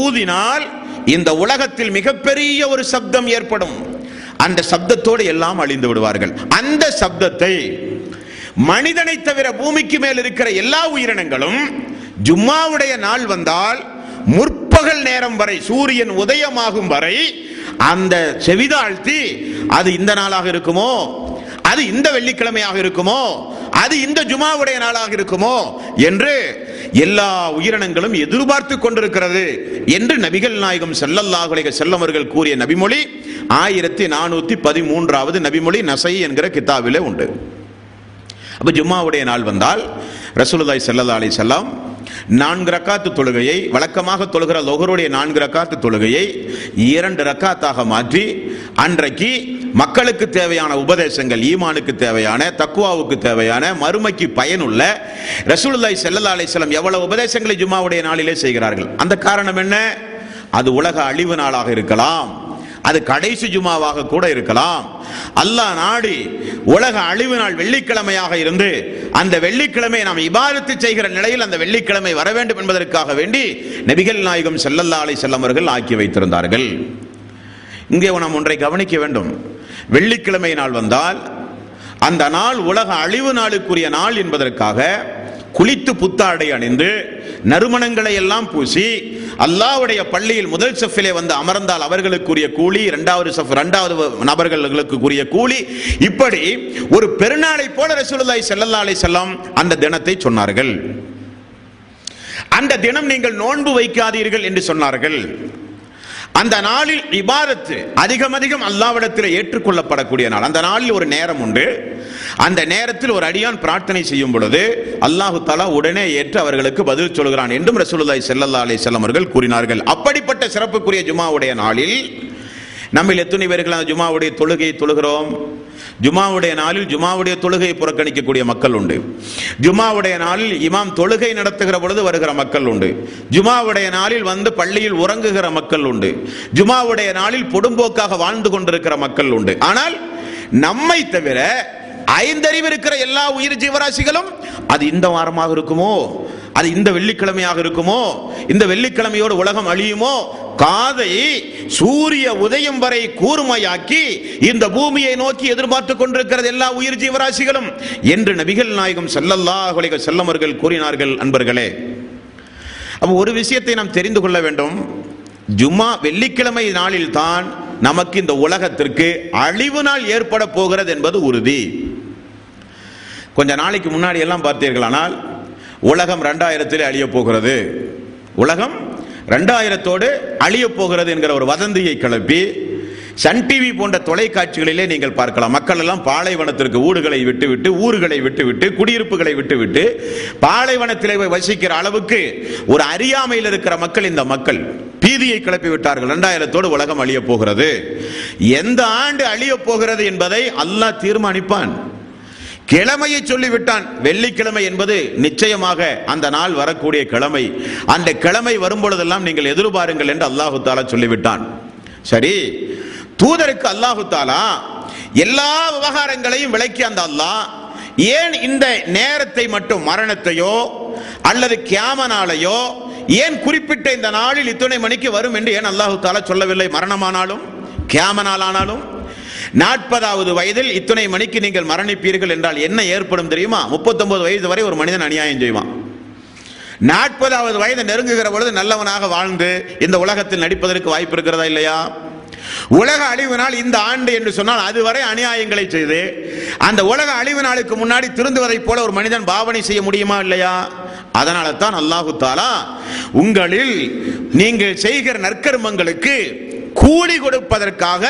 ஊதினால் இந்த உலகத்தில் மிகப்பெரிய ஒரு சப்தம் ஏற்படும். அந்த சப்தத்தோடு எல்லாம் அழிந்து விடுவார்கள். அந்த சப்தத்தை மனிதனை தவிர பூமிக்கு மேல் இருக்கிற எல்லா உயிரினங்களும் ஜும்மாவுடைய நாள் வந்தால் முற்பகல் நேரம் வரை சூரியன் உதயமாகும் வரை அந்த செவிதாழ்த்தி அது இந்த நாளாக இருக்குமோ? அது இந்த வெள்ளிக்கிழமையாக இருக்குமோ? அது இந்த ஜுமாவுடைய நாளாக இருக்குமோ என்று எல்லா உயிரினங்களும் எதிர்பார்த்து கொண்டிருக்கிறது என்று நபிகள் நாயகம் ஸல்லல்லாஹு செல்லவர்கள் கூறிய நபிமொழி ஆயிரத்தி நானூத்தி பதிமூன்றாவது நபிமொழி நசை என்கிற கிதாபிலே உண்டு. அப்ப ஜும்மாவுடைய நாள் வந்தால் ரசூலுல்லாஹி செல்லல்லா அலி செல்லாம் நான்கு ரக்காத்து தொழுகையை வழக்கமாக தொழுகிற லொகருடைய நான்கு ரக்காத்து தொழுகையை இரண்டு ரக்காத்தாக மாற்றி அன்றைக்கு மக்களுக்கு தேவையான உபதேசங்கள் ஈமானுக்கு தேவையான தக்குவாவுக்கு தேவையான மறுமைக்கு பயனுள்ள ரசூலுல்லாய் செல்லல்லா அலிஸ்லாம் எவ்வளவு உபதேசங்களை ஜும்மாவுடைய நாளிலே செய்கிறார்கள்? அந்த காரணம் என்ன? அது உலக அழிவு நாளாக இருக்கலாம். அது கடைசி ஜுமாவாக கூட இருக்கலாம். அல்லாஹ் நாடி உலக அழிவு நாள் வெள்ளிக்கிழமையாக இருந்து அந்த வெள்ளிக்கிழமை நாம் இபாரத்து செய்கிற நிலையில் அந்த வெள்ளிக்கிழமை வர வேண்டும் என்பதற்காக வேண்டி நபிகள் நாயகம் செல்லல்லா அலை செல்லம் அவர்கள் ஆக்கி வைத்திருந்தார்கள். இங்கே நாம் ஒன்றை கவனிக்க வேண்டும். வெள்ளிக்கிழமை நாள் வந்தால் அந்த நாள் உலக அழிவு நாளுக்குரிய நாள் என்பதற்காக குளித்து புத்தாடை அணிந்து நறுமணங்களை எல்லாம் பூசி அல்லாவுடைய பள்ளியில் முதல் சஃபிலே வந்து அமர்ந்தால் அவர்களுக்குரிய கூலி இரண்டாவது சஃப் இரண்டாவது நபர்களுக்கு கூலி. இப்படி ஒரு பெருநாளை போல ரசூலுல்லாய் செல்லல்லா அலை செல்லம் அந்த தினத்தை சொன்னார்கள். அந்த தினம் நீங்கள் நோன்பு வைக்காதீர்கள் என்று சொன்னார்கள். அந்த நாளில் இபாதத்து அதிகம் அதிகம் அல்லாவிடத்தில் ஏற்றுக்கொள்ளப்படக்கூடிய நாள். அந்த நாளில் ஒரு நேரம் உண்டு. அந்த நேரத்தில் ஒரு அடியான் பிரார்த்தனை செய்யும் பொழுது அல்லாஹு தலா உடனே ஏற்று அவர்களுக்கு பதில் சொல்கிறான் என்றும் ரசூலுல்லாய் செல்லல்லா அலி செல்லம் அவர்கள் கூறினார்கள். அப்படிப்பட்ட சிறப்புக்குரிய ஜுமாவுடைய நாளில் நம்ம எத்தனை பேர்கள் அந்த ஜுமாவுடைய தொழுகையை தொழுகிறோம். ஜுமாவுடைய நாளில் ஜுமாவுடைய தொழுகையை புறக்கணிக்கக்கூடிய மக்கள் உண்டு. ஜுமாவுடைய நாளில் இமாம் தொழுகை நடத்துகிற பொழுது வருகிற மக்கள் உண்டு. ஜுமாவுடைய நாளில் வந்து பள்ளியில் உறங்குகிற மக்கள் உண்டு. ஜுமாவுடைய நாளில் பொடும்போக்காக வாழ்ந்து கொண்டிருக்கிற மக்கள் உண்டு. ஆனால் நம்மை தவிர ஐந்தறிவு இருக்கிற எல்லா உயிர் ஜீவராசிகளும் அது இந்த வாரமாக இருக்குமோ? அது இந்த வெள்ளிக்கிழமையாக இருக்குமோ? இந்த வெள்ளிக்கிழமையோடு உலகம் அழியுமோ? காதை சூரிய உதயம் வரை கூர்மையாக்கி இந்த பூமியை நோக்கி எதிர்பார்த்து கொண்டிருக்கிறது எல்லா உயிர் ஜீவராசிகளும் என்று நபிகள் நாயகம் செல்லல்லாஹ் செல்லமர்கள் கூறினார்கள் அன்பர்களே. அப்போ ஒரு விஷயத்தை நாம் தெரிந்து கொள்ள வேண்டும். ஜும்மா வெள்ளிக்கிழமை நாளில் தான் நமக்கு இந்த உலகத்திற்கு அழிவு நாள் ஏற்பட போகிறது என்பது உறுதி. கொஞ்ச நாளைக்கு முன்னாடி எல்லாம் பார்த்தீர்களானால் உலகம் ரெண்டாயிரத்தில் அழிய போகிறது. உலகம் ரெண்டாயிரத்தோடு அழிய போகிறது என்கிற ஒரு வதந்தியை கிளப்பி சன் டிவி போன்ற தொலைக்காட்சிகளிலே நீங்கள் பார்க்கலாம். மக்கள் எல்லாம் பாலைவனத்திற்கு ஊடுகளை விட்டுவிட்டு ஊர்களை விட்டுவிட்டு குடியிருப்புகளை விட்டுவிட்டு பாலைவனத்தில் வசிக்கிற அளவுக்கு ஒரு அறியாமையில் இருக்கிற மக்கள் இந்த மக்கள். பீதியை கிளப்பி விட்டார்கள். இரண்டாயிரத்தோடு உலகம் அழிய போகிறது. எந்த ஆண்டு அழிய போகிறது என்பதை அல்லாஹ் தீர்மானிப்பான். கிழமையை சொல்லிவிட்டான். வெள்ளிக்கிழமை என்பது நிச்சயமாக அந்த நாள் வரக்கூடிய கிழமை. அந்த கிழமை வரும்பொழுதெல்லாம் நீங்கள் எதிர்பாருங்கள் என்று அல்லாஹு தாலா சொல்லிவிட்டான். சரி தூதருக்கு அல்லாஹு தாலா எல்லா விவகாரங்களையும் விளக்கி அந்த அல்லாஹ் ஏன் இந்த நேரத்தை மட்டும் மரணத்தையோ அல்லது கியாம நாளையோ ஏன் குறிப்பிட்ட இந்த நாளில் இத்தனை மணிக்கு வரும் என்று ஏன் அல்லாஹு தாலா சொல்லவில்லை? மரணமானாலும் கியாம நாளானாலும் நாற்பதாவது வயதில் இத்தனை மணிக்கு நீங்கள் மரணிப்பீர்கள் என்றால் என்ன ஏற்படும் தெரியுமா? முப்பத்தொன்பது வயது வரை ஒரு மனிதன் அநியாயம் செய்வான். நாற்பதாவது வயது நெருங்குகிற பொழுது நல்லவனாக வாழ்ந்து இந்த உலகத்தில் நடிப்பதற்கு வாய்ப்பு இருக்கிறதா இல்லையா? உலக அழிவு நாள் இந்த ஆண்டு என்று சொன்னால் அதுவரை அநியாயங்களை செய்து அந்த உலக அழிவு நாளுக்கு முன்னாடி திருந்துவதைப் போல ஒரு மனிதன் பாவனை செய்ய முடியுமா இல்லையா? அதனால தான் அல்லாஹு தாலா உங்களில் நீங்கள் செய்கிற நற்கர்மங்களுக்கு கூலி கொடுப்பதற்காக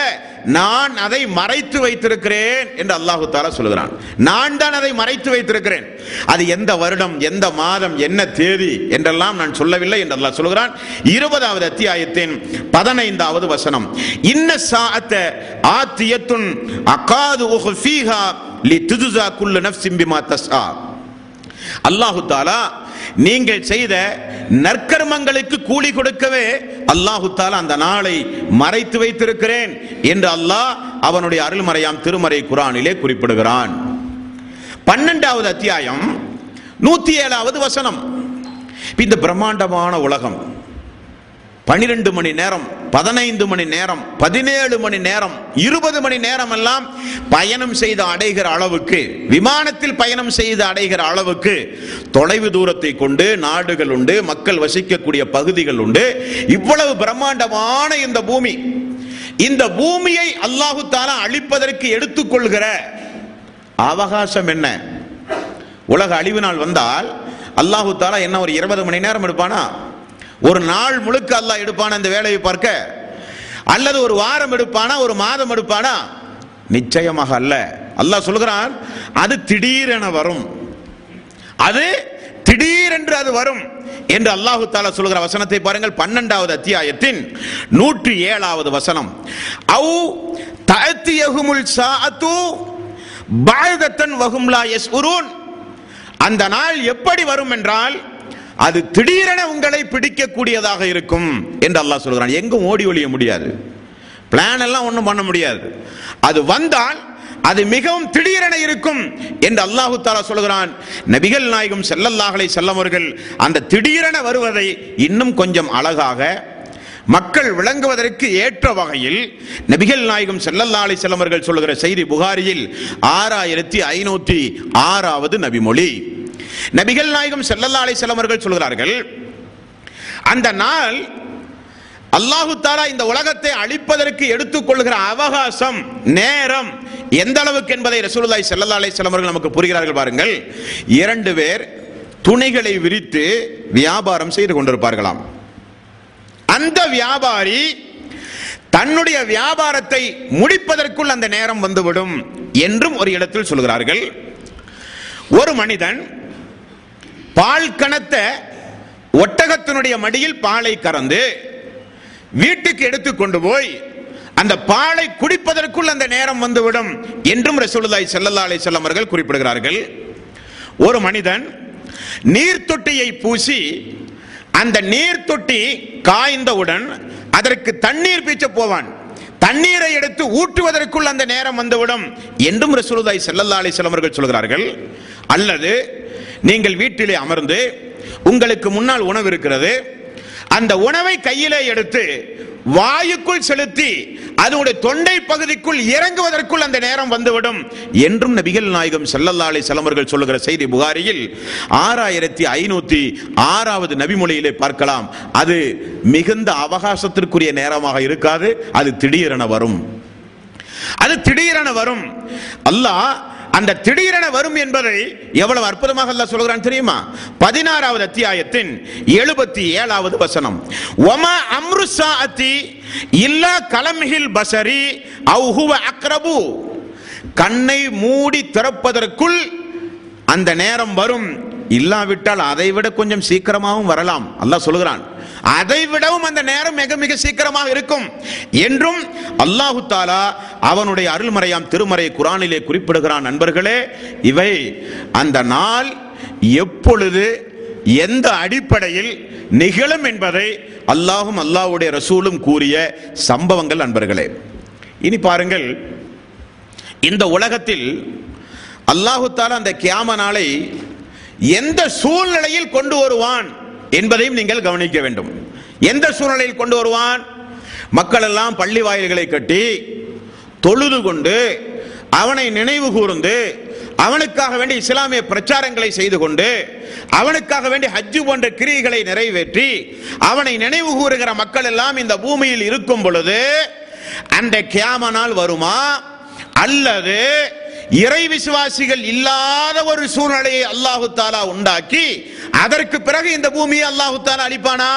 நான் அதை மறைத்து வைத்திருக்கிறேன் என்று அல்லாஹு தாலா சொல்லுகிறான். நான் தான் அதை மறைத்து வைத்திருக்கிறேன். அது எந்த வருடம் எந்த மாதம் என்ன தேதி என்றெல்லாம் நான் சொல்லவில்லை என்று அல்லாஹ் சொல்லுகிறான். இருபதாவது அத்தியாயத்தின் பதினைந்தாவது வசனம். இன்ன சாத்த ஆத்தியத்துன் அகாது ஃபீஹா லி துதுசா குல்லு சிம்பி பிமா தஸ்ஆ. அல்லாஹு தாலா நீங்கள் செய்த நற்கர்மங்களுக்கு கூலி கொடுக்கவே அல்லாஹு தாலா அந்த நாளை மறைத்து வைத்திருக்கிறேன் என்று அல்லாஹ் அவனுடைய அருள்மறையாம் திருமறை குரானிலே குறிப்பிடுகிறான். பன்னெண்டாவது அத்தியாயம் நூத்தி ஏழாவது வசனம். இந்த பிரம்மாண்டமான உலகம். பனிரெண்டு மணி நேரம் பதினைந்து மணி நேரம் பதினேழு மணி நேரம் இருபது மணி நேரம் எல்லாம் பயணம் செய்து அடைகிற அளவுக்கு விமானத்தில் பயணம் செய்து அடைகிற அளவுக்கு தொலைவு தூரத்தை கொண்டு நாடுகள் உண்டு மக்கள் வசிக்கக்கூடிய பகுதிகள் உண்டு. இவ்வளவு பிரம்மாண்டமான இந்த பூமி. இந்த பூமியை அல்லாஹு தாலா அழிப்பதற்கு எடுத்துக்கொள்கிற அவகாசம் என்ன? உலக அழிவு நாள் வந்தால் அல்லாஹு தாலா என்ன ஒரு இருபது மணி நேரம் எடுப்பானா? ஒரு நாள் முழுக்க அல்லாஹ் எடுப்பான அந்த வேலையை பார்க்க? அல்லது ஒரு வாரம் எடுப்பானா ஒரு மாதம் எடுப்பானா? நிச்சயமாக அல்ல. அல்லாஹ் சொல்கிறான் அது திடீரென வரும். அது திடீரென்று அது வரும் என்று அல்லாஹு தாலா சொல்கிற வசனத்தை பாருங்கள். பன்னெண்டாவது அத்தியாயத்தின் நூற்றி ஏழாவது வசனம். அவு தஅத்தியஹுமுல் சாத்து பாயதத்தன் வகும்லா யஸ்உரூன். அந்த நாள் எப்படி வரும் என்றால் அது திடீரென உங்களை பிடிக்கக்கூடியதாக இருக்கும் என்று அல்லாஹ் சொல்கிறான். எங்கும் ஓடி ஒழிய முடியாது. பிளான் எல்லாம் ஒன்றும் பண்ண முடியாது. அது வந்தால் அது மிகவும் திடீரென இருக்கும் என்று அல்லாஹு தாலா சொல்கிறான். நபிகள் நாயகம் செல்லல்லாஹலை செல்லவர்கள் அந்த திடீரென வருவதை இன்னும் கொஞ்சம் அழகாக மக்கள் விளங்குவதற்கு ஏற்ற வகையில் நபிகள் நாயகம் செல்லல்லாலை செல்லவர்கள் சொல்லுகிற செய்தி புகாரியில் ஆறாயிரத்தி ஐநூத்தி ஆறாவது நபிமொழி. நபிகள் நாயகம் செல்லல்லா அலை செல்லவர்கள் சொல்கிறார்கள் அந்த நாள் அல்லாஹு தாலா இந்த உலகத்தை அழிப்பதற்கு எடுத்துக்கொள்கிற அவகாசம் நேரம் எந்த அளவுக்கு என்பதை ரசூலுல்லாய் செல்லல்லா அலைஹி வஸல்லம் அவர்கள் நமக்கு புரிகிறார்கள் பாருங்கள். இரண்டு பேர் துணிகளை விரித்து வியாபாரம் செய்து கொண்டிருப்பார்களாம். அந்த வியாபாரி தன்னுடைய வியாபாரத்தை முடிப்பதற்குள் அந்த நேரம் வந்துவிடும் என்றும் ஒரு இடத்தில் சொல்கிறார்கள். ஒரு மனிதன் பால் கணத்த ஒட்டகத்தினுடைய மடியில் பாலை கறந்து வீட்டுக்கு எடுத்து கொண்டு போய் அந்த பாலை குடிப்பதற்குள் அந்த நேரம் வந்துவிடும் என்றும் ரசூலுல்லாஹி செல்லல்லா அலை செல்லம் அவர்கள் குறிப்பிடுகிறார்கள். ஒரு மனிதன் நீர் தொட்டியை பூசி அந்த நீர் தொட்டி காய்ந்தவுடன் அதற்கு தண்ணீர் பீச்ச போவான். தண்ணீரை எடுத்து ஊற்றுவதற்குள் அந்த நேரம் வந்துவிடும் என்றும் ரசூலுதாய் செல்லல்லா அலைஹி வஸல்லம் அவர்கள் சொல்கிறார்கள். அல்லது நீங்கள் வீட்டிலே அமர்ந்து உங்களுக்கு முன்னால் உணவு இருக்கிறது. அந்த உணவை கையிலே எடுத்து வாயுக்குள் செலுத்தி அதனுடைய தொண்டை பகுதிக்குள் இறங்குவதற்குள் அந்த நேரம் வந்துவிடும் என்றும் நபிகள் நாயகம் ஸல்லல்லாஹு செலவர்கள் சொல்லுகிற செய்தி புகாரியில் ஆறாயிரத்தி ஐநூத்தி ஆறாவது நபிமொழியிலே பார்க்கலாம். அது மிகுந்த அவகாசத்திற்குரிய நேரமாக இருக்காது. அது திடீரென வரும். அது திடீரென வரும். அல்லாஹ் அந்த திடீரென வரும் என்பதை எவ்வளவு அற்புதமாக அல்ல சொல்கிறான் தெரியுமா? பதினாறாவது அத்தியாயத்தின் எழுபத்தி ஏழாவது வசனம். ஒமா அம்ருசா அத்தி இல்லா கலமிகில் பசரி அவுஹுவ அக்ரபு. கண்ணை மூடி திறப்பதற்குள் அந்த நேரம் வரும். இல்லாவிட்டால் அதை விட கொஞ்சம் சீக்கிரமாகவும் வரலாம். அல்லாஹ் சொல்கிறான் அதை விடவும் அந்த நேரம் மிக மிக சீக்கிரமாக இருக்கும். என்றும் அல்லாஹு தாலா அவனுடைய அருள்மறையாம் திருமறை குரானிலே குறிப்பிடுகிறான் நண்பர்களே இவை அந்த நாள் எப்பொழுது எந்த அடிப்படையில் நிகழும் என்பதை அல்லாஹும் அல்லாஹுடைய ரசூலும் கூறிய சம்பவங்கள் நண்பர்களே. இனி பாருங்கள் இந்த உலகத்தில் அல்லாஹு தாலா அந்த கியாம நாளை எந்த சூழ்நிலையில் கொண்டு வருவான்? என்பதையும் நீங்கள் கவனிக்க வேண்டும். எந்த சூழ்நிலையில் கொண்டு வருவான்? மக்கள் எல்லாம் பள்ளி வாயில்களை கட்டி தொழுது கொண்டு அவனை நினைவு கூர்ந்து அவனுக்காக வேண்டி இஸ்லாமிய பிரச்சாரங்களை செய்து கொண்டு அவனுக்காக வேண்டி ஹஜ்ஜு போன்ற கிரியைகளை நிறைவேற்றி அவனை நினைவு கூறுகிற மக்கள் எல்லாம் இந்த பூமியில் இருக்கும் பொழுது அந்த கியாமனால் வருமா? அல்லது இறை விசுவாசிகள் இல்லாத ஒரு சூழ்நிலையை அல்லாஹு தாலா உண்டாக்கி அதற்கு பிறகு இந்த பூமியை அல்லாஹு தாலா அழிப்பானா?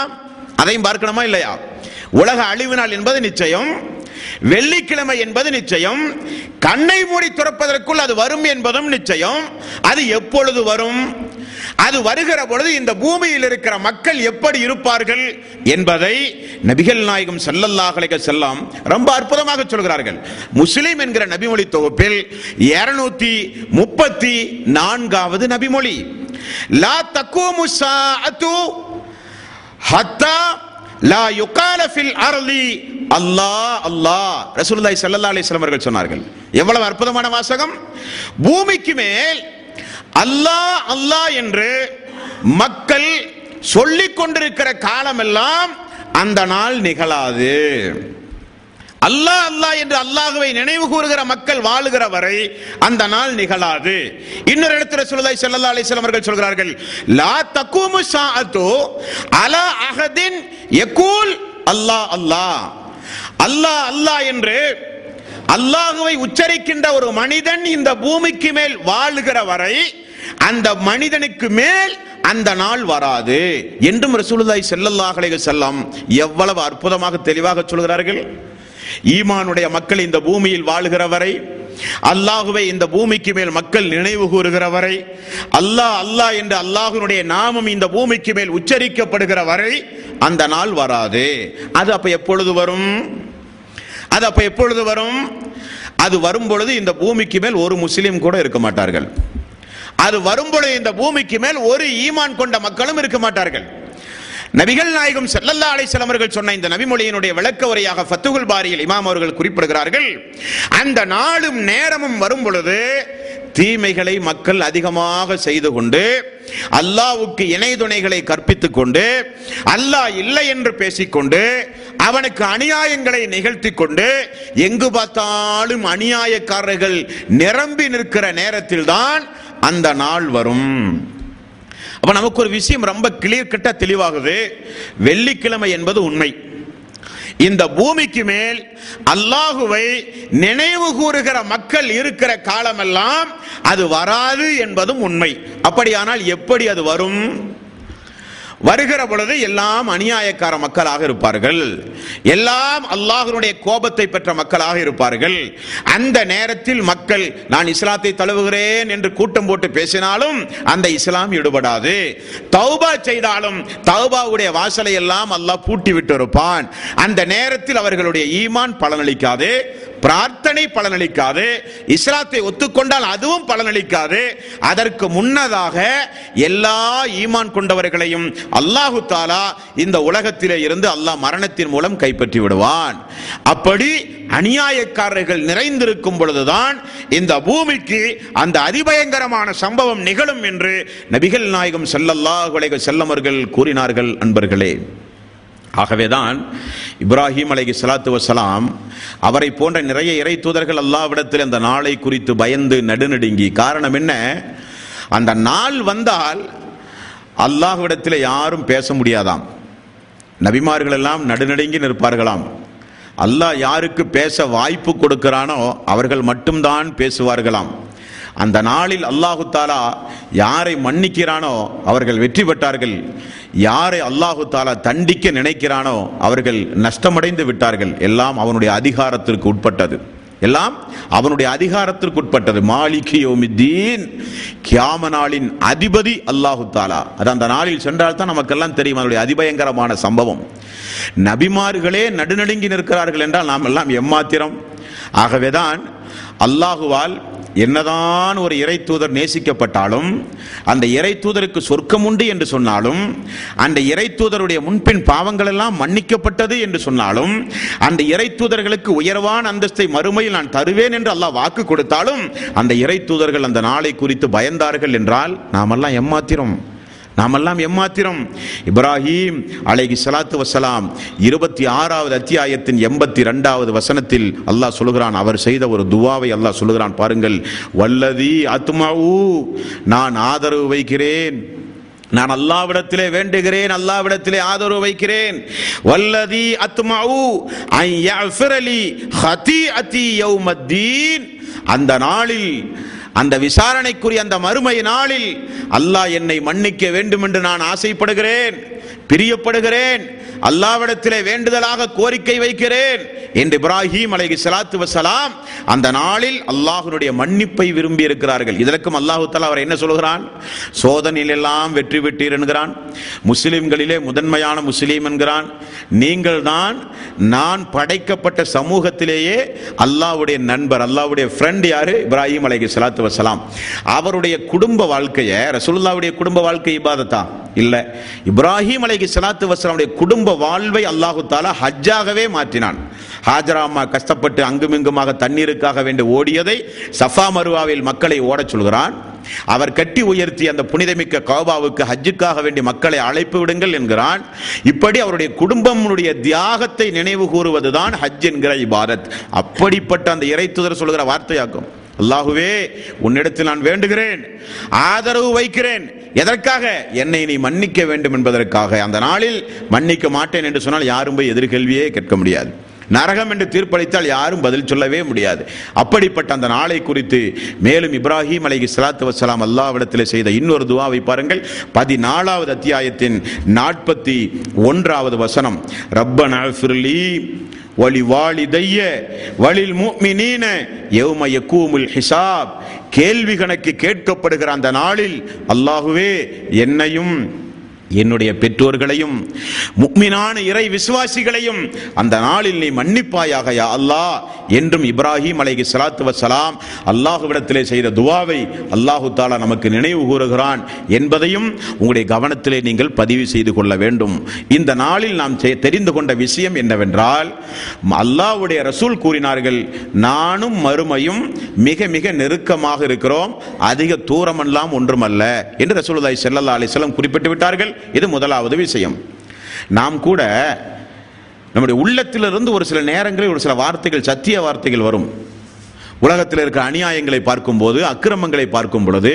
அதையும் பார்க்கணுமா இல்லையா? உலக அழிவு நாள் என்பது நிச்சயம் வெள்ளிக்கிழமை என்பது நிச்சயம் கண்ணை மூடி துறப்பதற்குள் அது வரும் என்பதும் நிச்சயம். அது எப்பொழுது வரும்? அது வருகிற பொழுது இந்த பூமியில் இருக்கிற மக்கள் எப்படி இருப்பார்கள் என்பதை நபிகள் நாயகம் ஸல்லல்லாஹு செல்லாம் ரொம்ப அற்புதமாக சொல்கிறார்கள். முஸ்லிம் என்கிற நபிமொழி தொகுப்பில் இருநூத்தி முப்பத்தி நான்காவது நபிமொழி லா தக்கூமு சாஅத்து ஹத்தா லா யுகால ஃபில் அர்லி அல்லாஹ் அல்லாஹ் ரசூலுல்லாஹி ஸல்லல்லாஹு அலைஹி வஸல்லம் அவர்கள் சொன்னார்கள். எவ்வளவு அற்புதமான வாசகம்? பூமிக்கு மேல் அல்லாஹ் அல்லாஹ் என்று மக்கள் சொல்லிக் கொண்டிருக்கிற காலமெல்லாம் அந்த நாள் நிகழாது. அல்லாஹ் அல்லாஹ் என்று அல்லாஹுவை நினைவு கூறுகிற மக்கள் வாழுகிற வரை அந்த நாள் நிகழாது. இன்னொரு இடத்துல சொல்லுதாய் செல்லல்லா அலைஹி அவர்கள் சொல்கிறார்கள் லா தக்கூமு ஸாஅத்து அலா அஹதின் யகூல் அல்லாஹ் அல்லாஹ். அல்லாஹ் அல்லாஹ் என்று அல்லாஹுவை உச்சரிக்கின்ற ஒரு மனிதன் இந்த பூமிக்கு மேல் வாழுகிற வரை அந்த மனிதனுக்கு மேல் அந்த நாள் வராது. என்றும் ரசூலுல்லாஹி ஸல்லல்லாஹு அலைஹி வஸல்லம் எவ்வளவு அற்புதமாக தெளிவாக சொல்கிறார்கள். ஈமானுடைய மக்கள் இந்த பூமியில் வாழுகிற வரை அல்லாஹுவை இந்த பூமிக்கு மேல் மக்கள் நினைவு கூறுகிற வரை அல்லாஹ் அல்லாஹ் என்று அல்லாஹுனுடைய நாமம் இந்த பூமிக்கு மேல் உச்சரிக்கப்படுகிற வரை அந்த நாள் வராது. அது அப்ப எப்பொழுது வரும்? அது அப்ப எப்பொழுது வரும்? அது வரும் பொழுது இந்த பூமிக்கு மேல் ஒரு முஸ்லீம் கூட இருக்க மாட்டார்கள். அது வரும்பொழுது இந்த பூமிக்கு மேல் ஒரு ஈமான் கொண்ட மக்களும் இருக்க மாட்டார்கள். நபிகள் நாயகம் செல்லல்லா அலைஹி அவர்கள் சொன்ன இந்த நபிமொழியினுடைய விளக்க உரையாக ஃபத்துகுல் பாரியில் இமாம் அவர்கள் குறிப்பிடுகிறார்கள். அந்த நாளும் நேரமும் வரும் பொழுது தீமைகளை மக்கள் அதிகமாக செய்து கொண்டு அல்லாவுக்கு இணை துணைகளை கற்பித்துக் கொண்டு அல்லாஹ் இல்லை என்று பேசிக்கொண்டு அவனுக்கு அநியாயங்களை நிகழ்த்தி கொண்டு எங்கு பார்த்தாலும் அநியாயக்காரர்கள் நிரம்பி நிற்கிற நேரத்தில் தான் அந்த நாள் வரும். அப்ப நமக்கு ஒரு விஷயம் ரொம்ப கிளியர் கட்டா தெளிவாகுது. வெள்ளிக்கிழமை என்பது உண்மை. இந்த பூமிக்கு மேல் அல்லாஹுவை நினைவு கூறுகிற மக்கள் இருக்கிற காலமெல்லாம் அது வராது என்பதும் உண்மை. அப்படியானால் எப்படி அது வரும்? வருகிற பொழுது எல்லாம் அநியாயக்கார மக்களாக இருப்பார்கள். எல்லாம் அல்லாஹனுடைய கோபத்தை பெற்ற மக்களாக இருப்பார்கள். அந்த நேரத்தில் மக்கள் நான் இஸ்லாத்தை தழுவுகிறேன் என்று கூட்டம் போட்டு பேசினாலும் அந்த இஸ்லாம் ஈடுபடாது. தௌபா செய்தாலும் தௌபாவுடைய வாசலை எல்லாம் அல்லாஹ் பூட்டி விட்டு இருப்பான் அந்த நேரத்தில் அவர்களுடைய ஈமான் பலனளிக்காது. பிரார்த்தனை பலனளிக்காது இஸ்லாத்தை ஒத்துக்கொண்டால் அதுவும் பலனளிக்காது. அதற்கு முன்னதாக எல்லா ஈமான் கொண்டவர்களையும் அல்லாஹு தாலா இந்த உலகத்திலே இருந்து அல்லாஹ் மரணத்தின் மூலம் கைப்பற்றி விடுவான். அப்படி அநியாயக்காரர்கள் நிறைந்திருக்கும் பொழுதுதான் இந்த பூமிக்கு அந்த அதிபயங்கரமான சம்பவம் நிகழும் என்று நபிகள் நாயகம் ஸல்லல்லாஹு செல்லமர்கள் கூறினார்கள் அன்பர்களே. ஆகவேதான் இப்ராஹிம் அலைஹி சலாத்து வசலாம் அவரை போன்ற நிறைய இறை தூதர்கள் அல்லாவிடத்தில் அந்த நாளை குறித்து பயந்து நடுநடுங்கி. காரணம் என்ன? அந்த நாள் வந்தால் அல்லாஹ்விடத்தில் யாரும் பேச முடியாதாம். நபிமார்கள் எல்லாம் நடுநடுங்கி நிற்பார்களாம். அல்லாஹ் யாருக்கு பேச வாய்ப்பு கொடுக்கிறானோ அவர்கள் மட்டும்தான் பேசுவார்களாம். அந்த நாளில் அல்லாஹு தாலா யாரை மன்னிக்கிறானோ அவர்கள் வெற்றி பெற்றார்கள். யாரை அல்லாஹு தாலா தண்டிக்க நினைக்கிறானோ அவர்கள் நஷ்டமடைந்து விட்டார்கள். எல்லாம் அவனுடைய அதிகாரத்திற்கு உட்பட்டது. எல்லாம் அவனுடைய அதிகாரத்திற்கு உட்பட்டது. மாளிகையோமித்தீன் கியாம நாளின் அதிபதி அல்லாஹு தாலா. அது அந்த நாளில் சென்றால் தான் நமக்கெல்லாம் தெரியும் அதனுடைய அதிபயங்கரமான சம்பவம். நபிமார்களே நடுநடுங்கி நிற்கிறார்கள் என்றால் நாம் எல்லாம் எம்மாத்திரம். ஆகவேதான் அல்லாஹுவால் என்னதான் ஒரு இறை தூதர் நேசிக்கப்பட்டாலும் அந்த இறை தூதருக்கு சொர்க்கம் உண்டு என்று சொன்னாலும் அந்த இறை தூதருடைய முன்பின் பாவங்கள் எல்லாம் மன்னிக்கப்பட்டது என்று சொன்னாலும் அந்த இறை தூதர்களுக்கு உயர்வான அந்தஸ்தை மறுமையில் நான் தருவேன் என்று அல்லாஹ் வாக்கு கொடுத்தாலும் அந்த இறை தூதர்கள் அந்த நாளை குறித்து பயந்தார்கள் என்றால் நாமெல்லாம் எம்மாத்திரம் நாமெல்லாம் எம்மாத்திரம். இப்ராஹிம் அலைகி சலாத்து வசலாம் இருபத்தி ஆறாவது அத்தியாயத்தின் எண்பத்தி ரெண்டாவது வசனத்தில் அல்லாஹ் சொல்லுகிறான். அவர் செய்த ஒரு துவாவை அல்லாஹ் சொல்லுகிறான். பாருங்கள். வல்லதி அத்மாவு நான் ஆதரவு வைக்கிறேன். நான் அல்லாவிடத்திலே வேண்டுகிறேன். அல்லாவிடத்திலே ஆதரவு வைக்கிறேன். வல்லதி அத்மாவு ஐ யஃபிரலி ஹதீஅதி யௌமத்தீன். அந்த நாளில் அந்த விசாரணைக்குரிய அந்த மறுமை நாளில் அல்லாஹ் என்னை மன்னிக்க வேண்டும் என்று நான் ஆசைப்படுகிறேன் பிரியப்படுகிறேன் அல்லாவிடத்திலே வேண்டுதலாக கோரிக்கை வைக்கிறேன் என்று இப்ராஹிம் அலைகி சலாத்து வசலாம் அந்த நாளில் அல்லாஹ்வுடைய மன்னிப்பை விரும்பி இருக்கிறார்கள். இதற்கும் அல்லாஹு தலா அவர் என்ன சொல்கிறான்? சோதனையில் எல்லாம் வெற்றி பெற்றீர் என்கிறான். முஸ்லிம்களிலே முதன்மையான முஸ்லீம் என்கிறான். நீங்கள் தான் நான் படைக்கப்பட்ட சமூகத்திலேயே அல்லாஹ்வுடைய நண்பர் அல்லாவுடைய ஃப்ரெண்ட் யாரு? இப்ராஹிம் அலைகி சலாத்து வசலாம் அவருடைய குடும்ப வாழ்க்கையை ரசூலுல்லாஹ்வுடைய குடும்ப வாழ்க்கை இபாதத்தா? இல்லை. இப்ராஹிம் அலைகி சலாத்து வசலாமுடைய குடும்ப வாழ்வை அல்லாஹு தாலா ஹஜ்ஜாகவே மாற்றினான். ஹாஜரா அம்மா கஷ்டப்பட்டு அங்குமிங்குமாக தண்ணீருக்காக வேண்டி ஓடியதை சஃபா மருவாவில் மக்களை ஓடச் சொல்கிறான். அவர் கட்டி உயர்த்தி அந்த புனிதமிக்க கௌபாவுக்கு ஹஜ்ஜுக்காக வேண்டி மக்களை அழைப்பு விடுங்கள் என்கிறான். இப்படி அவருடைய குடும்பமுடைய தியாகத்தை நினைவு கூறுவதுதான் ஹஜ் என்கிற இபாரத் அப்படிப்பட்ட அந்த இறைத்துதர் சொல்கிற வார்த்தையாக்கும் அல்லாஹுவே உன்னிடத்தில் நான் வேண்டுகிறேன். ஆதரவு வைக்கிறேன். எதற்காக? என்னை நீ மன்னிக்க வேண்டும் என்பதற்காக. அந்த நாளில் மன்னிக்க மாட்டேன் என்று சொன்னால் யாரும் போய் எதிர்கேள்வியே கேட்க முடியாது. நரகம் என்று தீர்ப்பளித்தால் யாரும் பதில் சொல்லவே முடியாது. அப்படிப்பட்ட அந்த நாளை குறித்து மேலும் இப்ராஹிம் அலைஹி சலாத்து வசலாம் அல்லாவிடத்தில் செய்த இன்னொரு துவாவை பாருங்கள். பதினாலாவது அத்தியாயத்தின் நாற்பத்தி ஒன்றாவது வசனம். ரப்பன ஃபிர்லி வலி வாலிதைய வலில் முஃமினீன யௌம யகூமுல் ஹிசாப். கேள்வி கணக்கு கேட்கப்படுகிற அந்த நாளில் அல்லாஹுவே என்னையும் என்னுடைய பெற்றோர்களையும் முக்மினான இறை விசுவாசிகளையும் அந்த நாளில் நீ மன்னிப்பாயாக யா அல்லாஹ். என்றும் இப்ராஹிம் அலைகி சலாத்து வசலாம் அல்லாஹுவிடத்திலே செய்த துவாவை அல்லாஹு தாலா நமக்கு நினைவு கூறுகிறான் என்பதையும் உங்களுடைய கவனத்திலே நீங்கள் பதிவு செய்து கொள்ள வேண்டும். இந்த நாளில் நாம் தெரிந்து கொண்ட விஷயம் என்னவென்றால் அல்லாஹ்வுடைய ரசூல் கூறினார்கள் நானும் மறுமையும் மிக மிக நெருக்கமாக இருக்கிறோம் அதிக தூரமெல்லாம் ஒன்றுமல்ல என்று ரசூலுல்லாஹி செல்லல்லா அலைஹி குறிப்பிட்டு விட்டார்கள். இது முதலாவது விஷயம். நாம் கூட நம்முடைய உள்ளத்திலிருந்து ஒரு சில நேரங்களில் ஒரு சில வார்த்தைகள் சத்திய வார்த்தைகள் வரும். உலகத்தில் இருக்கிற அநியாயங்களை பார்க்கும்போது அக்கிரமங்களை பார்க்கும் பொழுது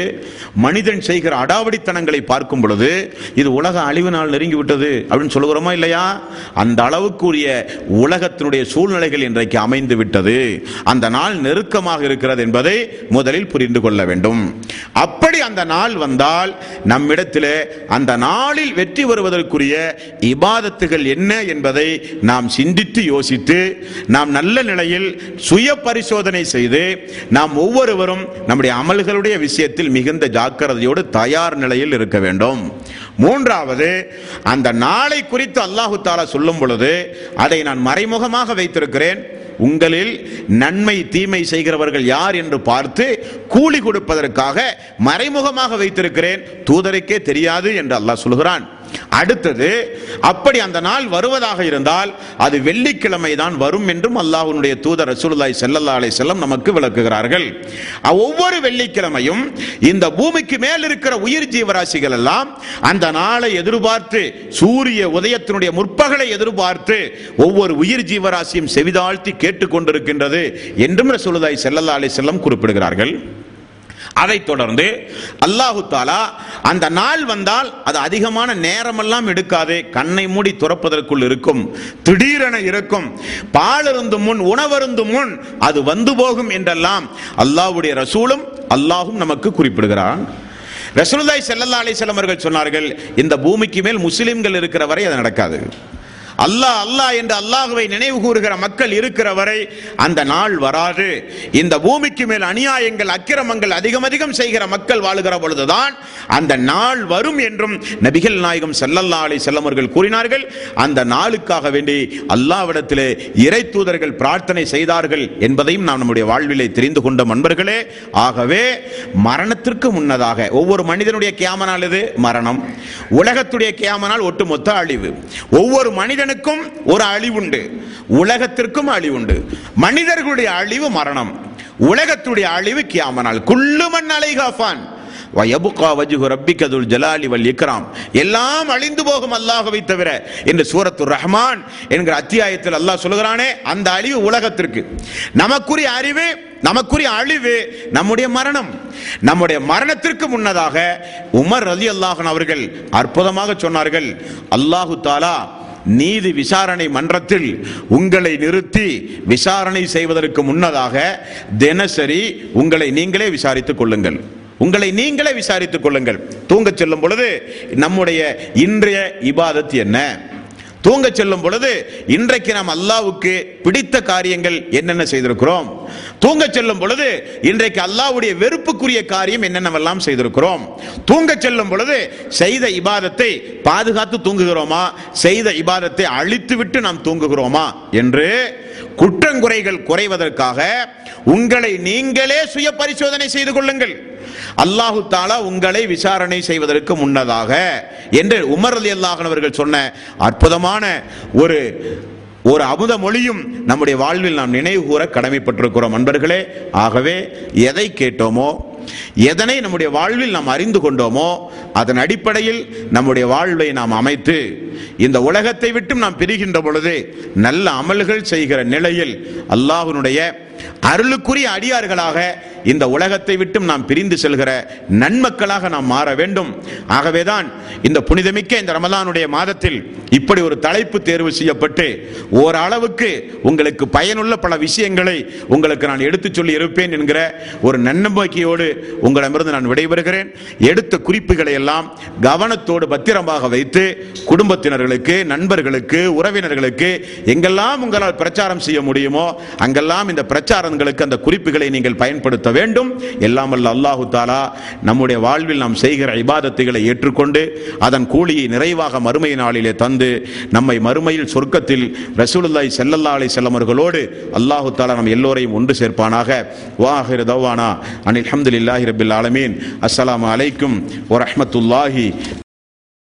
மனிதன் செய்கிற அடாவடித்தனங்களை பார்க்கும் பொழுது இது உலக அழிவு நாள் நெருங்கி விட்டது அப்படின்னு சொல்லுகிறோமா இல்லையா? அந்த அளவுக்குரிய உலகத்தினுடைய சூழ்நிலைகள் இன்றைக்கு அமைந்து விட்டது. அந்த நாள் நெருக்கமாக இருக்கிறது என்பதை முதலில் புரிந்து கொள்ள வேண்டும். அப்படி அந்த நாள் வந்தால் நம்மிடத்திலே அந்த நாளில் வெற்றி வருவதற்குரிய இபாதத்துகள் என்ன என்பதை நாம் சிந்தித்து யோசித்து நாம் நல்ல நிலையில் சுய பரிசோதனை செய்து நாம் ஒவ்வொருவரும் நம்முடைய அமல்களுடைய விஷயத்தில் மிகுந்த ஜாக்கிரதையோடு தயார் நிலையில் இருக்க வேண்டும். மூன்றாவது அந்த நாளை குறித்து அல்லாஹு தாலா சொல்லும் பொழுது அதை நான் மறைமுகமாக வைத்திருக்கிறேன். உங்களில் நன்மை தீமை செய்கிறவர்கள் யார் என்று பார்த்து கூலி கொடுப்பதற்காக மறைமுகமாக வைத்திருக்கிறேன். தூதருக்கே தெரியாது என்று அல்லாஹ் சொல்கிறான். அடுத்தது அப்படி அந்த நாள் வருவதாக இருந்தால் அது வெள்ளிக்கிழமை தான் வரும் என்றும் அல்லாஹுனுடைய தூதர் ரசூலுல்லாஹி செல்லல்லா அலை செல்லம் நமக்கு விளக்குகிறார்கள். ஒவ்வொரு வெள்ளிக்கிழமையும் இந்த பூமிக்கு மேல் இருக்கிற உயிர் ஜீவராசிகள் எல்லாம் அந்த நாளை எதிர்பார்த்து சூரிய உதயத்தினுடைய முற்பகலை எதிர்பார்த்து ஒவ்வொரு உயிர் ஜீவராசியும் செவிதாழ்த்தி கேட்டுக்கொண்டிருக்கின்றது என்றும் ரசூலுதாய் செல்லல்லா அலை செல்லம் குறிப்பிடுகிறார்கள். அதைத் தொடர்ந்து அல்லாஹு தாலா அந்த நாள் வந்தால் அது அதிகமான நேரமெல்லாம் எடுக்காது. கண்ணை மூடி துறப்பதற்குள் இருக்கும். திடீரென இருக்கும். பாலருந்து முன் உணவருந்து முன் அது வந்து போகும் என்றெல்லாம் அல்லாஹ்வுடைய ரசூலும் அல்லாஹும் நமக்கு குறிப்பிடுகிறான். ரசூலுல்லாஹி செல்லல்லா அலிசல்லம் அவர்கள் சொன்னார்கள் இந்த பூமிக்கு மேல் முஸ்லிம்கள் இருக்கிற வரை அது நடக்காது. அல்லாஹ் அல்லாஹ் என்று அல்லாஹுவை நினைவு கூறுகிற மக்கள் இருக்கிற வரை அந்த நாள் வராது. இந்த பூமிக்கு மேல் அநியாயங்கள் அக்கிரமங்கள் அதிகம் அதிகம் செய்கிற மக்கள் வாழுகிற பொழுதுதான் அந்த நாள் வரும் என்றும் நபிகள் நாயகம் செல்லல்லா அலைஹி செல்லமர்கள் கூறினார்கள். அந்த நாளுக்காக வேண்டி அல்லாவிடத்திலே இறை தூதர்கள் பிரார்த்தனை செய்தார்கள் என்பதையும் நாம் நம்முடைய வாழ்விலே தெரிந்து கொண்ட நண்பர்களே. ஆகவே மரணத்திற்கு முன்னதாக ஒவ்வொரு மனிதனுடைய கேமனால் இது மரணம். உலகத்துடைய கேமனால் ஒட்டுமொத்த அழிவு. ஒவ்வொரு மனித மனிதனுக்கும் ஒரு அழிவுண்டு. உலகத்திற்கும் அழிவுண்டு. மனிதர்களுடைய அழிவு மரணம். உலகத்துடைய அழிவு கியாமனால். குள்ளுமன் அலைகாஃபான் வயபுகா வஜுகு ரப்பிகதுல் ஜலாலி வல் இக்ராம். எல்லாம் அழிந்து போகும் அல்லாஹவை தவிர என்று சூரத்து ரஹ்மான் என்கிற அத்தியாயத்தில் அல்லாஹ் சொல்கிறானே அந்த அழிவு உலகத்திற்கு. நமக்குரிய அறிவு நமக்குரிய அழிவு நம்முடைய மரணம். நம்முடைய மரணத்திற்கு முன்னதாக உமர் ரலி அல்லாஹன் அவர்கள் அற்புதமாக சொன்னார்கள் அல்லாஹு தாலா நீதி விசாரணை மன்றத்தில் உங்களை நிறுத்தி விசாரணை செய்வதற்கு முன்னதாக தினசரி உங்களை நீங்களே விசாரித்துக் கொள்ளுங்கள். உங்களை நீங்களே விசாரித்துக் கொள்ளுங்கள். தூங்கச் செல்லும் பொழுது நம்முடைய இன்றைய இபாதத் என்ன? தூங்க செல்லும் பொழுது இன்றைக்கு நாம் அல்லாவுக்கு பிடித்த காரியங்கள் என்னென்ன செய்திருக்கிறோம்? தூங்க செல்லும் பொழுது இன்றைக்கு அல்லாவுடைய வெறுப்புக்குரிய காரியம் என்னென்னவெல்லாம் செய்திருக்கிறோம்? தூங்க செல்லும் பொழுது செய்த இபாதத்தை பாதுகாத்து தூங்குகிறோமா? செய்த இபாதத்தை அழித்துவிட்டு நாம் தூங்குகிறோமா? என்று குற்றங்குறைகள் குறைவதற்காக உங்களை நீங்களே சுய பரிசோதனை செய்து கொள்ளுங்கள். அல்லாஹு தாலா உங்களை விசாரணை செய்வதற்கு முன்னதாக என்று உமர் அலி அல்லாஹனவர்கள் சொன்ன அற்புதமான ஒரு ஒரு அமுத மொழியும் நம்முடைய வாழ்வில் நாம் நினைவு கூற கடமைப்பட்டிருக்கிறோம் அன்பர்களே. ஆகவே எதை கேட்டோமோ எதனை நம்முடைய வாழ்வில் நாம் அறிந்து கொண்டோமோ அதன் அடிப்படையில் நம்முடைய வாழ்வை நாம் அமைத்து இந்த உலகத்தை விட்டும் நாம் பிரிகின்ற பொழுது நல்ல அமல்கள் செய்கிற நிலையில் அல்லாஹனுடைய அருளுக்குரிய அடியார்களாக இந்த உலகத்தை விட்டும் நாம் பிரிந்து செல்கிற நன்மக்களாக நாம் மாற வேண்டும். ஆகவேதான் இந்த புனிதமிக்க இந்த ரமலானுடைய மாதத்தில் இப்படி ஒரு தலைப்பு தேர்வு செய்யப்பட்டு ஓரளவுக்கு உங்களுக்கு பயனுள்ள பல விஷயங்களை உங்களுக்கு நான் எடுத்துச் சொல்லி இருப்பேன் என்கிற ஒரு நன்னம்பிக்கையோடு உங்களிடமிருந்து நான் விடைபெறுகிறேன். எடுத்த குறிப்புகளை எல்லாம் கவனத்தோடு பத்திரமாக வைத்து குடும்பத்தினர்களுக்கு நண்பர்களுக்கு உறவினர்களுக்கு எங்கெல்லாம் உங்களால் பிரச்சாரம் செய்ய முடியுமோ அங்கெல்லாம் இந்த பிரச்சாரங்களுக்கு அந்த குறிப்புகளை நீங்கள் பயன்படுத்த வேண்டும். எல்லாம் அல்ல அல்லாஹு தாலா நம்முடைய வாழ்வில் நாம் செய்கிற இபாதத்துகளை ஏற்றுக்கொண்டு அதன் கூலியை நிறைவாக மறுமை நாளிலே தந்து நம்மை மறுமையில் சொர்க்கத்தில் ரசூலுல்லாய் செல்லல்லா அலைஹி செல்லமர்களோடு அல்லாஹு தாலா நம் எல்லோரையும் ஒன்று சேர்ப்பானாக. வாஹிர் தவானா அனில் ஹம்துலில்லாஹி ரபில் ஆலமீன். அஸ்லாம் அலைக்கும் வரஹ்மத்துல்லாஹி